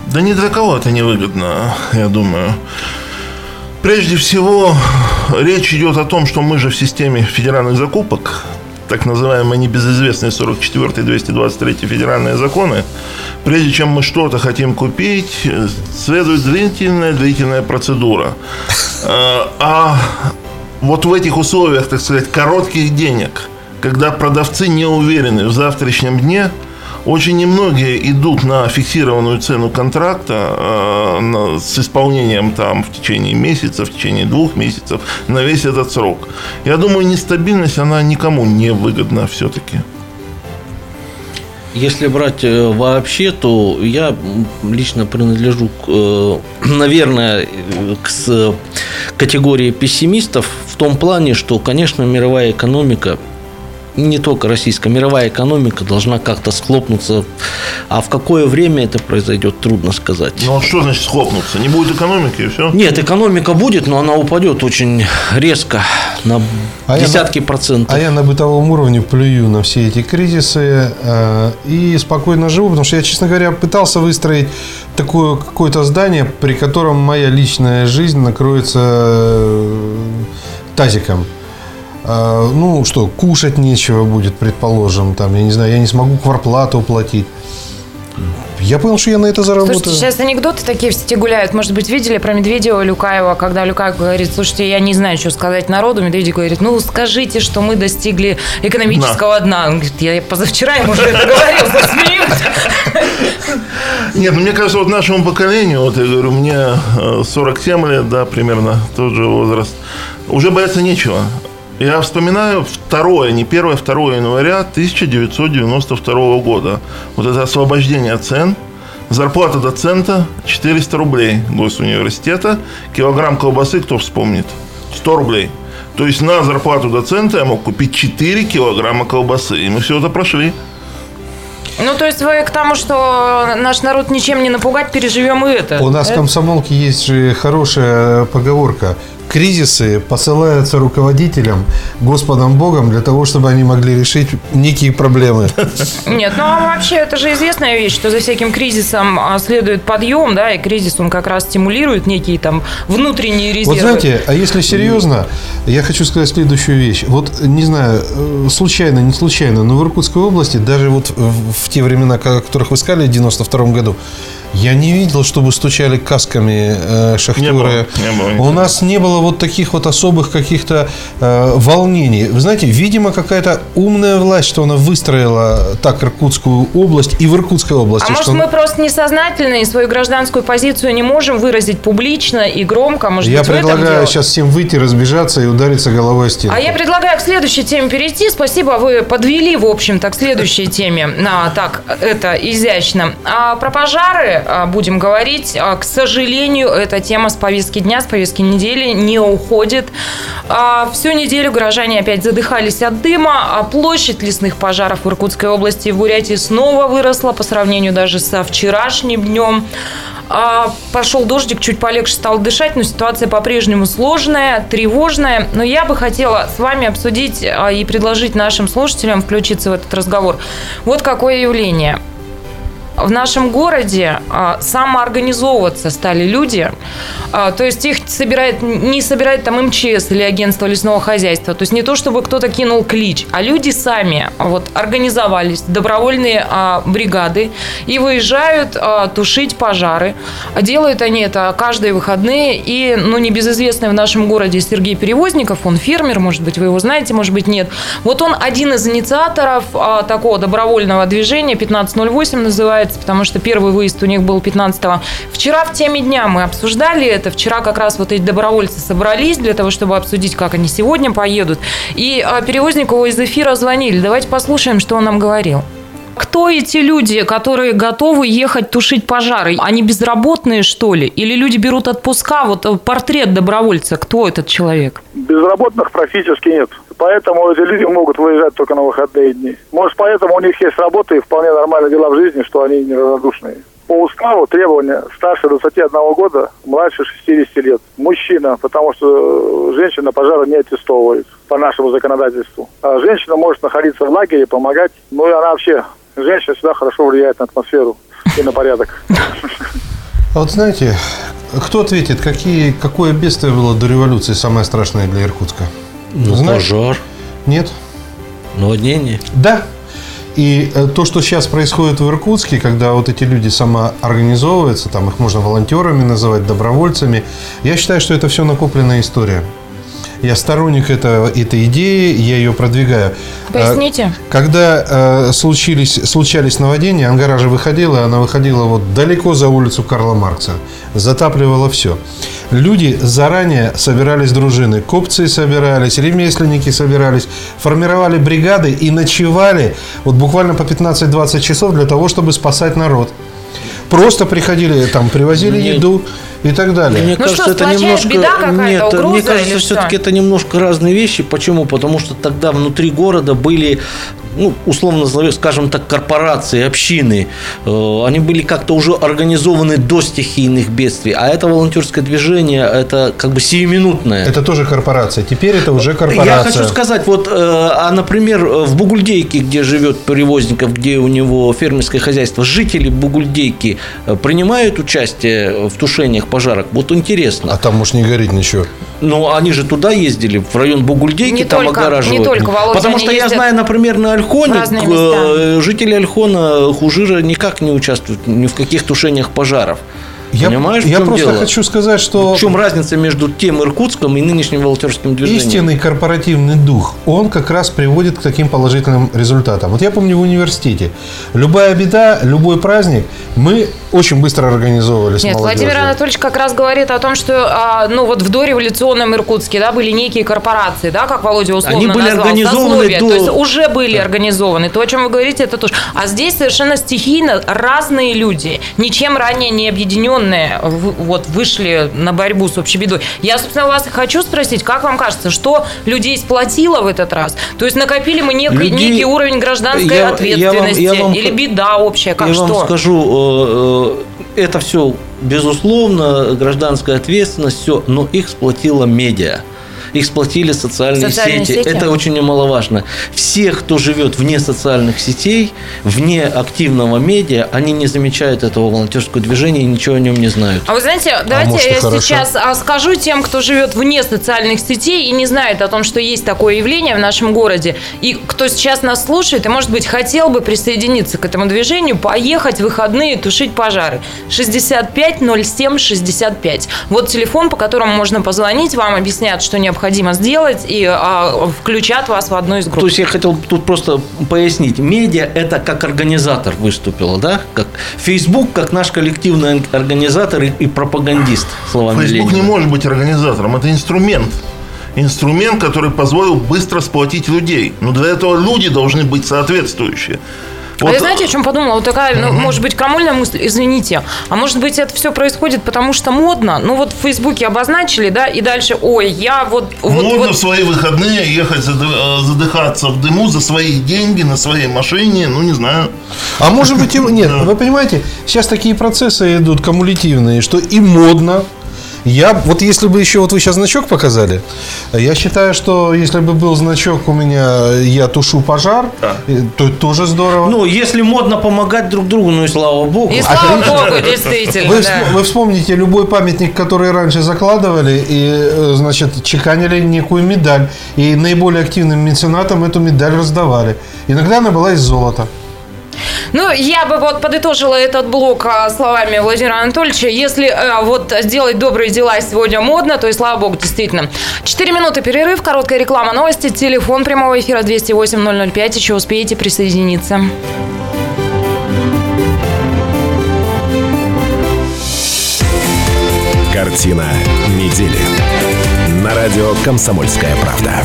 Да ни для кого это не выгодно, я думаю. Прежде всего, речь идет о том, что мы же в системе федеральных закупок, так называемые небезызвестные 44 и 223 федеральные законы, прежде чем мы что-то хотим купить, следует длительная, длительная процедура. А, а вот в этих условиях, так сказать, коротких денег, когда продавцы не уверены в завтрашнем дне – очень немногие идут на фиксированную цену контракта э, с исполнением там в течение месяца, в течение двух месяцев на весь этот срок. Я думаю, нестабильность, она никому не выгодна все-таки. Если брать э, вообще, то я лично принадлежу, э, наверное, к категории пессимистов в том плане, что, конечно, мировая экономика не только российская, мировая экономика должна как-то схлопнуться. А в какое время это произойдет, трудно сказать. Ну, а что значит схлопнуться? Не будет экономики и все? Нет, экономика будет, но она упадет очень резко, на а десятки я, процентов. А я на бытовом уровне плюю на все эти кризисы э, и спокойно живу, потому что я, честно говоря, пытался выстроить такое какое-то здание, при котором моя личная жизнь накроется э, тазиком. А, ну что, кушать нечего будет, предположим, там, я не знаю, я не смогу кварплату платить. Я понял, что я на это заработаю. Слушайте, сейчас анекдоты такие в сети гуляют. Может быть, видели про Медведева Люкаева, когда Люкаев говорит, слушайте, я не знаю, что сказать народу. Медведев говорит, ну, скажите, что мы достигли экономического дна. Он говорит, я позавчера ему уже это говорил. Нет, ну, мне кажется, вот нашему поколению, вот я говорю, мне 47 э, лет, да, примерно тот же возраст, уже бояться нечего. Я вспоминаю второе, не первое, второе января 1992 года. Вот это освобождение цен. Зарплата доцента 400 рублей госуниверситета. Килограмм колбасы, кто вспомнит? 100 рублей. То есть на зарплату доцента я мог купить 4 килограмма колбасы. И мы все это прошли. Ну, то есть вы к тому, что наш народ ничем не напугать, переживем и это. У нас в комсомолке есть же хорошая поговорка кризисы посылаются руководителям, Господом Богом, для того, чтобы они могли решить некие проблемы. Нет, ну а вообще это же известная вещь, что за всяким кризисом а, следует подъем, да, и кризис, он как раз стимулирует некие там внутренние резервы. Вот знаете, а если серьезно, я хочу сказать следующую вещь. Вот, не знаю, э, случайно, не случайно, но в Иркутской области, даже вот в те времена, о которых вы сказали, в 92 году, я не видел, чтобы стучали касками э, шахтеры. Не было, не было У нас не было вот таких вот особых каких-то э, волнений. Вы знаете, видимо, какая-то умная власть, что она выстроила так Иркутскую область и в Иркутской области. А может, что... мы просто несознательны и свою гражданскую позицию не можем выразить публично и громко? Может я быть, предлагаю сейчас всем выйти, разбежаться и удариться головой о стену. А я предлагаю к следующей теме перейти. Спасибо, вы подвели, в общем-то, к следующей теме. А, так, это изящно. А про пожары а, будем говорить. А, к сожалению, эта тема с повестки дня, с повестки недели не уходит. А, всю неделю горожане опять задыхались от дыма, а площадь лесных пожаров в Иркутской области и в Бурятии снова выросла по сравнению даже со вчерашним днем. Пошел дождик, чуть полегче стало дышать, но ситуация по-прежнему сложная, тревожная. Но я бы хотела с вами обсудить и предложить нашим слушателям включиться в этот разговор. Вот какое явление – в нашем городе а, самоорганизовываться стали люди. А, то есть их собирает, не собирает там МЧС или агентство лесного хозяйства. То есть не то, чтобы кто-то кинул клич, а люди сами вот организовались, добровольные а, бригады, и выезжают тушить пожары. Делают они это каждые выходные. И, ну, небезызвестный в нашем городе Сергей Перевозников, он фермер, может быть, вы его знаете, может быть, нет. Вот он один из инициаторов такого добровольного движения, 1508 называется, потому что первый выезд у них был 15-го. Вчера в теме дня мы обсуждали это. Вчера как раз вот эти добровольцы собрались для того, чтобы обсудить, как они сегодня поедут. И а, Перевозникову из эфира звонили. Давайте послушаем, что он нам говорил. Кто эти люди, которые готовы ехать тушить пожары? Они безработные, что ли? Или люди берут отпуска? Вот э, портрет добровольца, кто этот человек? Безработных практически нет. Поэтому эти люди могут выезжать только на выходные дни. Может, поэтому у них есть работа и вполне нормальные дела в жизни, что они неравнодушные. По уставу требования старше 21 года, младше 60 лет. Мужчина, потому что женщина пожара не аттестовывает по нашему законодательству. А женщина может находиться в лагере, помогать. Ну и она вообще, женщина всегда хорошо влияет на атмосферу и на порядок. А вот знаете, кто ответит, какие, какое бедствие было до революции самое страшное для Иркутска? Ну, Знаешь? пожар. Нет. Наводнение. Да. И э, то, что сейчас происходит в Иркутске, когда вот эти люди самоорганизовываются, там их можно волонтерами называть, добровольцами, я считаю, что это все накопленная история. Я сторонник этого, этой идеи, я ее продвигаю. Поясните. А, когда э, случились, случались наводнения, Ангара выходила, она выходила вот далеко за улицу Карла Маркса, затапливала все. Люди заранее собирались дружины, копцы собирались, ремесленники собирались, формировали бригады и ночевали вот буквально по 15-20 часов для того, чтобы спасать народ. Просто приходили, там, привозили Нет. еду, и так далее. Мне ну кажется, что, это немножко беда нет, угроза мне кажется, все-таки это немножко разные вещи. Почему? Потому что тогда внутри города были ну, условно скажем так, корпорации, общины, э, они были как-то уже организованы до стихийных бедствий, а это волонтерское движение, это как бы сиюминутное. Это тоже корпорация, теперь это уже корпорация. Я хочу сказать, вот, э, а, например, в Бугульдейке, где живет Перевозников, где у него фермерское хозяйство, жители Бугульдейки э, принимают участие в тушениях пожарок? Вот интересно. А там может не горит ничего. Ну, они же туда ездили, в район Бугульдейки, не там только, огораживают. Не только, Володя, Потому что я знаю, например, на Альхоне э, жители Альхона Хужира никак не участвуют ни в каких тушениях пожаров. Я, Понимаешь, я просто дело? хочу сказать, что... В чем разница между тем Иркутском и нынешним волонтерским движением? Истинный корпоративный дух, он как раз приводит к таким положительным результатам. Вот я помню в университете, любая беда, любой праздник, мы очень быстро организовывались Нет, Владимир Анатольевич как раз говорит о том, что а, ну вот в дореволюционном Иркутске да, были некие корпорации, да, как Володя условно Они были назвал, организованы до... То есть уже были да. организованы. То, о чем вы говорите, это тоже. А здесь совершенно стихийно разные люди, ничем ранее не объединенные военные вот вышли на борьбу с общей бедой. Я, собственно, вас хочу спросить, как вам кажется, что людей сплотило в этот раз? То есть накопили мы некий, людей... некий уровень гражданской я, ответственности я вам, я вам, или беда общая? Как я что? вам скажу, э, э, это все безусловно гражданская ответственность, все, но их сплотила медиа их сплотили социальные, социальные сети. сети. Это очень немаловажно. Все, кто живет вне социальных сетей, вне активного медиа, они не замечают этого волонтерского движения и ничего о нем не знают. А вы знаете, а давайте а может, я хорошо. сейчас а, скажу тем, кто живет вне социальных сетей и не знает о том, что есть такое явление в нашем городе, и кто сейчас нас слушает, и, может быть, хотел бы присоединиться к этому движению, поехать в выходные тушить пожары. 65 07 65. Вот телефон, по которому можно позвонить, вам объяснят, что необходимо необходимо сделать и а, включат вас в одну из групп. То есть я хотел тут просто пояснить. Медиа – это как организатор выступила, да? Как Facebook как наш коллективный организатор и, и пропагандист, словами Facebook Ленина. не может быть организатором, это инструмент инструмент, который позволил быстро сплотить людей. Но для этого люди должны быть соответствующие. Вот. А я знаете, о чем подумала? Вот такая, ну, может быть, крамольная мысль, извините. А может быть, это все происходит, потому что модно? Ну, вот в Фейсбуке обозначили, да, и дальше, ой, я вот... Модно вот, в свои выходные ехать задыхаться в дыму за свои деньги на своей машине, ну, не знаю. А может быть, нет, вы понимаете, сейчас такие процессы идут кумулятивные, что и модно, Я, вот если бы еще, вот вы сейчас значок показали, я считаю, что если бы был значок у меня, я тушу пожар, э, то тоже здорово. Ну, если модно помогать друг другу, ну и слава богу. И слава богу, действительно, Вы, да. вы вспомните любой памятник, который раньше закладывали и, э, значит, чеканили некую медаль. И наиболее активным меценатам эту медаль раздавали. Иногда она была из золота. Ну, я бы вот подытожила этот блок а, словами Владимира Анатольевича. Если э, вот делать добрые дела сегодня модно, то и слава богу, действительно. Четыре минуты перерыв, короткая реклама, новости, телефон прямого эфира 208-005. Еще успеете присоединиться. Картина недели. На радио «Комсомольская правда».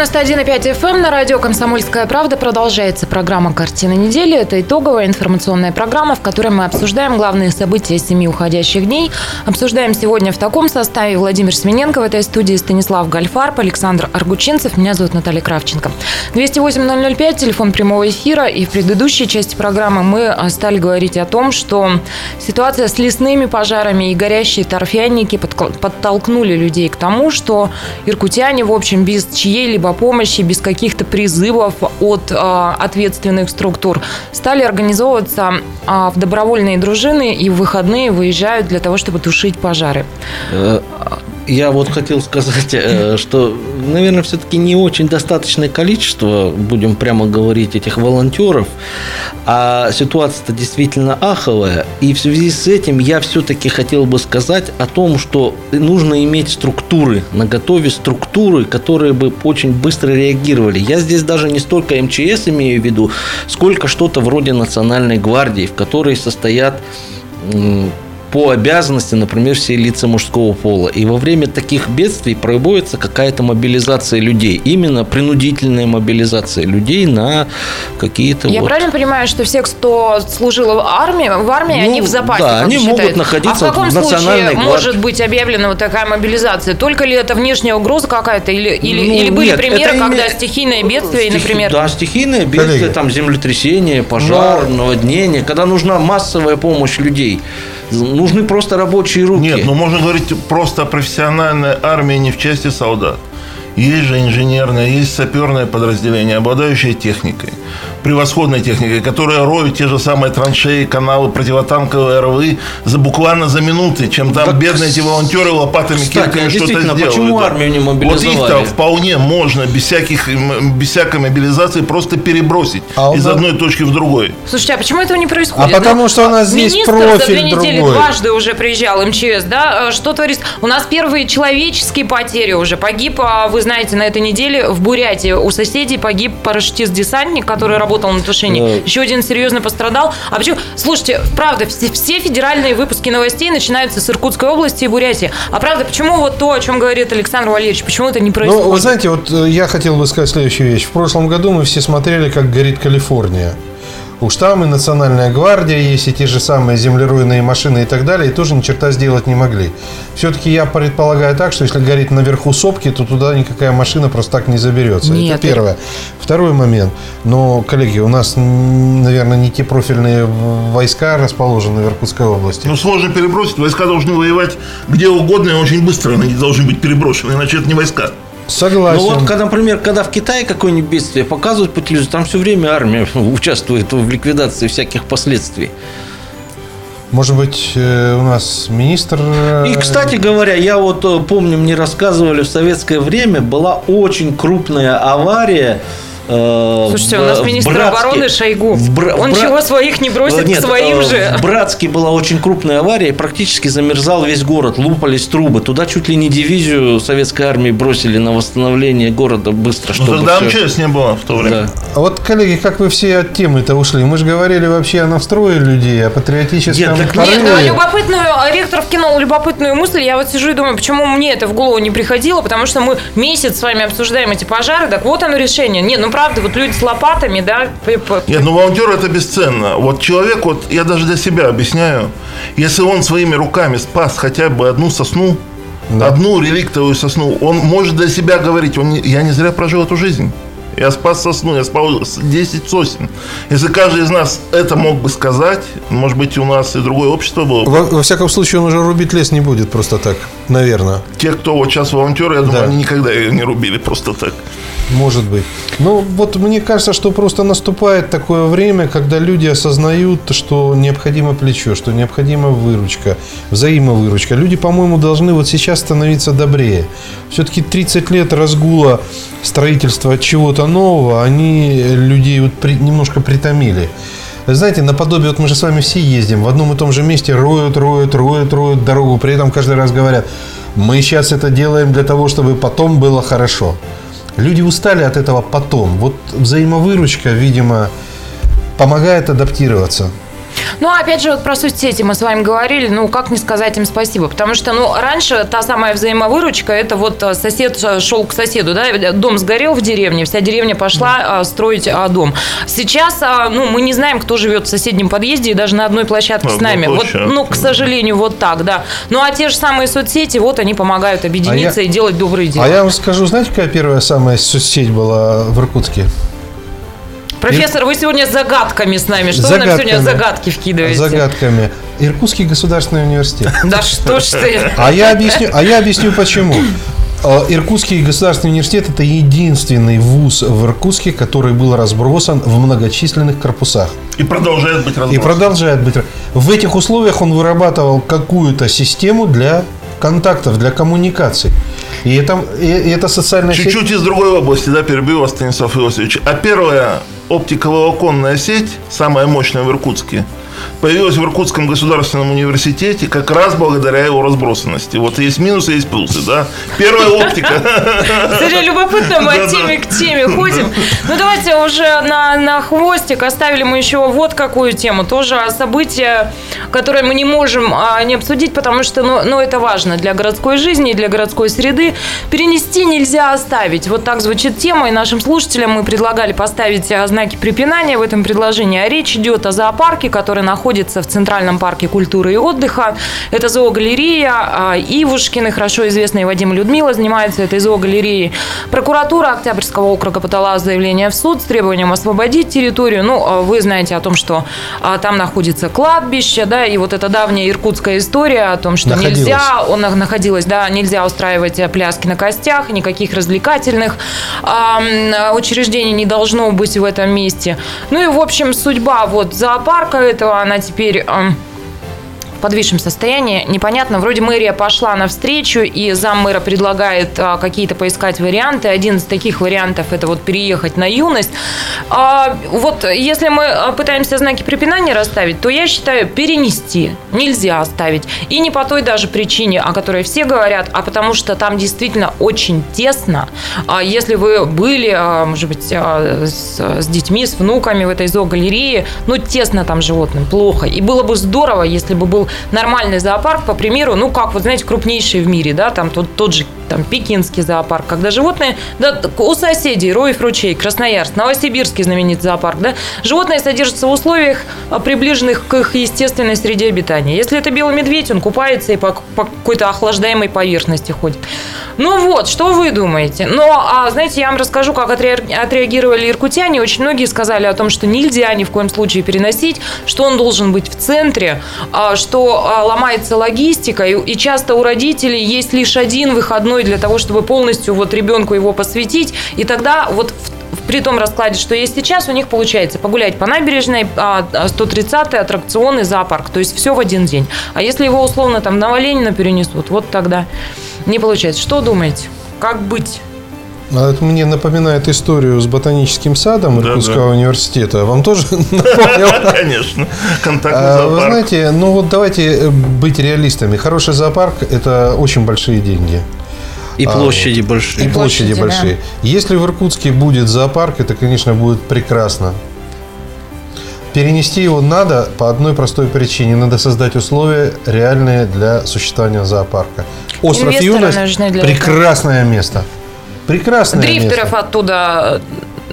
91,5 FM эм на радио «Комсомольская правда» продолжается программа «Картина недели». Это итоговая информационная программа, в которой мы обсуждаем главные события семи уходящих дней. Обсуждаем сегодня в таком составе Владимир Смененко в этой студии, Станислав Гальфарб, Александр Аргучинцев. Меня зовут Наталья Кравченко. 208-005, телефон прямого эфира. И в предыдущей части программы мы стали говорить о том, что ситуация с лесными пожарами и горящие торфяники подтолкнули людей к тому, что иркутяне, в общем, без чьей-либо помощи, без каких-то призывов от э, ответственных структур стали организовываться э, в добровольные дружины и в выходные выезжают для того, чтобы тушить пожары. Я вот хотел сказать, э, что, наверное, все-таки не очень достаточное количество, будем прямо говорить, этих волонтеров, а ситуация-то действительно аховая. И в связи с этим я все-таки хотел бы сказать о том, что нужно иметь структуры, на готове структуры, которые бы очень быстро реагировали. Я здесь даже не столько МЧС имею в виду, сколько что-то вроде Национальной гвардии, в которой состоят по обязанности, например, все лица мужского пола. И во время таких бедствий проводится какая-то мобилизация людей. Именно принудительная мобилизация людей на какие-то Я вот... правильно понимаю, что все, кто служил в армии, в армии, Ну, они в запасе, да, они могут считают. находиться А в каком в случае Национальной гвардии. может быть объявлена вот такая мобилизация? Только ли это внешняя угроза какая-то? Или, или, Ну, или были нет, примеры, это когда име- стихийное бедствие, Стихи- например... Да, стихийное бедствие, Коллеги. там землетрясение, пожар, наводнение, когда нужна массовая помощь людей. Нужны просто рабочие руки. Нет, ну можно говорить просто о профессиональной армии не в части солдат. Есть же инженерное, есть саперное подразделение, обладающее техникой, превосходной техникой, которая роют те же самые траншеи, каналы, противотанковые РВы за буквально за минуты, чем там Так, бедные эти волонтеры лопатами, кстати, кирками а что-то сделают. почему да. армию не Вот мобилизовали? их-то вполне можно без, всяких, без всякой мобилизации просто перебросить А из нас- одной точки в другой. Слушайте, а почему этого не происходит? А потому что у нас здесь Министр за профиль две недели другой. дважды уже приезжал МЧС, да? Что творится? У нас первые человеческие потери уже. Погиб, а, вы знаете, на этой неделе в Бурятии у соседей погиб парашютист-десантник, который работал на тушении. Да. Еще один серьезно пострадал. А почему? Слушайте, правда, все, все федеральные выпуски новостей начинаются с Иркутской области и Бурятии. А правда, почему вот то, о чем говорит Александр Валерьевич, почему это не происходит? Ну, вы знаете, вот э, я хотел бы сказать следующую вещь. В прошлом году мы все смотрели, как горит Калифорния. Уж там и Национальная гвардия есть, и те же самые землеройные машины и так далее, и тоже ни черта сделать не могли. Все-таки я предполагаю так, что если горит наверху сопки, то туда никакая машина просто так не заберется. Нет. Это первое. Второй момент. Но, коллеги, у нас, наверное, не те профильные войска расположены в Иркутской области. Ну, сложно перебросить. Войска должны воевать где угодно и очень быстро они должны быть переброшены, иначе это не войска. Согласен. Ну вот, когда, например, когда в Китае какое-нибудь бедствие показывают по телевизору, там все время армия участвует в ликвидации всяких последствий. Может быть, э, у нас министр... э, И, кстати говоря, я вот э, помню, мне рассказывали в советское время была очень крупная авария. Э, Слушайте, в- у нас министр Братске. обороны Шойгу. В Бра- в Он Бра- чего своих не бросит Нет, к своим э, же? В Братске была очень крупная авария, и практически замерзал весь город, лупались трубы. Туда чуть ли не дивизию советской армии бросили на восстановление города быстро, Ну, чтобы тогда всё- МЧС не было в то время. Да. А вот, коллеги, как вы все от темы-то ушли? Мы же говорили вообще о настрое людей, о патриотическом Нет, так порыве. Нет, ну, любопытную, ректор вкинул любопытную мысль. Я вот сижу и думаю, почему мне это в голову не приходило, потому что мы месяц с вами обсуждаем эти пожары, так вот оно решение. Нет, ну правда, вот люди с лопатами, да, Нет, ну волонтер это бесценно. Вот человек, вот я даже для себя объясняю, если он своими руками спас хотя бы одну сосну, одну реликтовую сосну, он может для себя говорить, он не- я не зря прожил эту жизнь. Я спас сосну, я спас 10 сосен. Если каждый из нас это мог бы сказать, может быть, у нас и другое общество было. бы. Во, во всяком случае, он уже рубить лес не будет просто так, наверное. Те, кто вот сейчас волонтеры, я думаю, Да. они никогда ее не рубили просто так. Может быть. Ну, вот мне кажется, что просто наступает такое время, когда люди осознают, что необходимо плечо, что необходима выручка, взаимовыручка. Люди, по-моему, должны вот сейчас становиться добрее. Все-таки 30 лет разгула строительства чего-то нового, они людей вот при- немножко притомили. Знаете, наподобие, вот мы же с вами все ездим, в одном и том же месте роют, роют, роют, роют дорогу, при этом каждый раз говорят, мы сейчас это делаем для того, чтобы потом было хорошо. Люди устали от этого потом. Вот взаимовыручка, видимо, помогает адаптироваться. Ну, опять же, вот про соцсети мы с вами говорили, ну, как не сказать им спасибо, потому что, ну, раньше та самая взаимовыручка, это вот э, сосед э, шел к соседу, да, дом сгорел в деревне, вся деревня пошла э, строить э, дом. Сейчас, э, ну, мы не знаем, кто живет в соседнем подъезде и даже на одной площадке На с нами. Вот, ну, к сожалению, вот так, да. Ну, а те же самые соцсети, вот они помогают объединиться А я- и делать добрые дела. А я вам скажу, знаете, какая первая самая соцсеть была в Иркутске? Профессор, вы сегодня с загадками с нами. Что вы нам сегодня загадки вкидываете? Загадками. Иркутский государственный университет. Да что ж ты. А я объясню, а я объясню почему. Э, Иркутский государственный университет – это единственный вуз в Иркутске, который был разбросан в многочисленных корпусах. И продолжает быть И разбросан. продолжает быть. В этих условиях он вырабатывал какую-то систему для контактов, для коммуникаций. И это, и- и это социальная сеть. Чуть-чуть из другой области, да, перебью вас, Станислав Иосифович. А первая оптиковолоконная сеть, самая мощная в Иркутске, появилась в Иркутском государственном университете как раз благодаря его разбросанности. Вот есть минусы, есть плюсы, да. Первая оптика. Смотри, любопытно, мы от темы к теме ходим. Ну, давайте уже на, на хвостик оставили мы еще вот какую тему. Тоже событие, которое мы не можем а, не обсудить, потому что, ну, ну, это важно для городской жизни и для городской среды. Перенести нельзя оставить. Вот так звучит тема, и нашим слушателям мы предлагали поставить а, знаки препинания в этом предложении. А речь идет о зоопарке, который находится в Центральном парке культуры и отдыха. Это зоогалерея а, Ивушкины, хорошо известные Вадим Людмила занимаются этой зоогалереей. Прокуратура Октябрьского округа подала заявление в суд с требованием освободить территорию. Ну, а вы знаете о том, что а, там находится кладбище, да, и вот эта давняя иркутская история о том, что Находилась. нельзя, он находилась, да, нельзя устраивать э, пляски на костях, никаких развлекательных учреждений не должно быть в этом месте. Ну и, в общем, судьба вот зоопарка этого, она теперь... ам, в подвисшем состоянии. Непонятно, вроде мэрия пошла навстречу, и зам мэра предлагает а, какие-то поискать варианты. Один из таких вариантов – это вот переехать на юность. А, вот если мы а, пытаемся знаки препинания расставить, то я считаю, перенести нельзя оставить. И не по той даже причине, о которой все говорят, а потому что там действительно очень тесно. А если вы были, а, может быть, а, с, с детьми, с внуками в этой зоогалерее, ну, тесно там животным, плохо. И было бы здорово, если бы был нормальный зоопарк, по примеру, ну, как, вот знаете, крупнейший в мире, да, там тот, тот же там пекинский зоопарк, когда животные, да, у соседей, Роев ручей, Красноярск, Новосибирский знаменитый зоопарк, да, животные содержатся в условиях, а, приближенных к их естественной среде обитания. Если это белый медведь, он купается и по, по какой-то охлаждаемой поверхности ходит. Ну вот, что вы думаете? Но, а, знаете, я вам расскажу, как отре- отреагировали иркутяне. Очень многие сказали о том, что нельзя ни в коем случае переносить, что он должен быть в центре, а, что а, ломается логистика, и часто у родителей есть лишь один выходной для того, чтобы полностью вот ребенку его посвятить, и тогда вот в при том раскладе, что есть сейчас, у них получается погулять по набережной, а, 130-й аттракционный зоопарк. То есть все в один день. А если его условно там на Ленина перенесут, вот тогда не получается. Что думаете? Как быть? А Это мне напоминает историю с ботаническим садом Да, Иркутского да. университета. Вам тоже напомнил? Конечно. Контактный А, Вы знаете, ну вот давайте э, быть реалистами. Хороший зоопарк – это очень большие деньги. И А, площади большие. И площади площади, большие. Если в Иркутске будет зоопарк, это, конечно, будет прекрасно. Перенести его надо по одной простой причине. Надо создать условия реальные для существования зоопарка. Остров Инвесторы Юность прекрасное место. Прекрасное Дрифтеров место. оттуда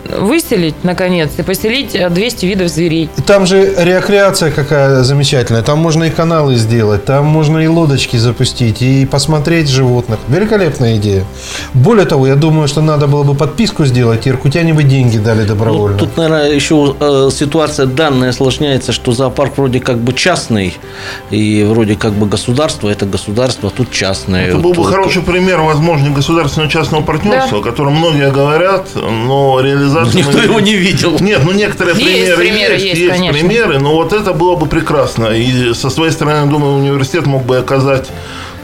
выселить, наконец, и поселить э, 200 видов зверей. Там же рекреация какая замечательная. Там можно и каналы сделать, там можно и лодочки запустить, и посмотреть животных. Великолепная идея. Более того, я думаю, что надо было бы подписку сделать, и иркутяне бы деньги дали Ну, добровольно. тут, наверное, еще э, ситуация данная осложняется, что зоопарк вроде как бы частный, и вроде как бы государство, это государство, тут частное. Это был бы Тут- хороший пример, возможно, государственно-частного партнерства, о котором многие говорят, но реализация... Никто его не видел. Нет, ну некоторые Есть примеры примеры, есть, есть, есть конечно. примеры, но вот это было бы прекрасно. И со своей стороны, думаю, университет мог бы оказать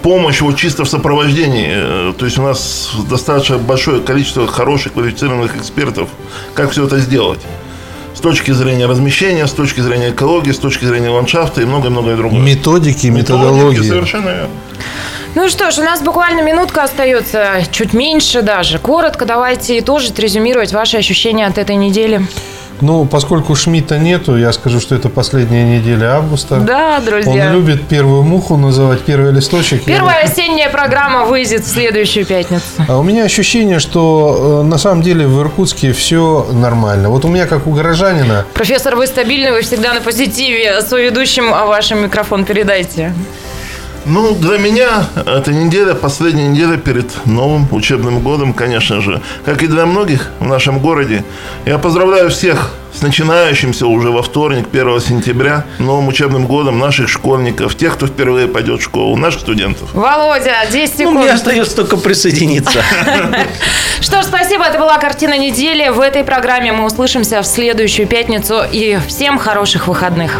помощь вот чисто в сопровождении. Э, То есть у нас достаточно большое количество хороших квалифицированных экспертов, как все это сделать. С точки зрения размещения, с точки зрения экологии, с точки зрения ландшафта и многое-многое другое. Методики, Методики, методологии. Совершенно верно. Ну что ж, у нас буквально минутка остается, чуть меньше даже. Коротко давайте итожить, резюмировать ваши ощущения от этой недели. Ну, поскольку Шмидта нету, я скажу, что это последняя неделя августа. Да, друзья. Он любит первую муху называть, первый листочек. Я Первая осенняя программа выйдет в следующую пятницу. А у меня ощущение, что э, на самом деле в Иркутске все нормально. Вот у меня, как у горожанина, Профессор, вы стабильны, вы всегда на позитиве. С ведущим вашим микрофон передайте. Ну, для меня эта неделя, последняя неделя перед новым учебным годом, конечно же, как и для многих в нашем городе. Я поздравляю всех с начинающимся уже во вторник, 1 сентября, новым учебным годом наших школьников, тех, кто впервые пойдет в школу, наших студентов. Володя, 10 Ну, секунд. мне остается только присоединиться. Что ж, спасибо. Это была картина недели. В этой программе мы услышимся в следующую пятницу. И всем хороших выходных.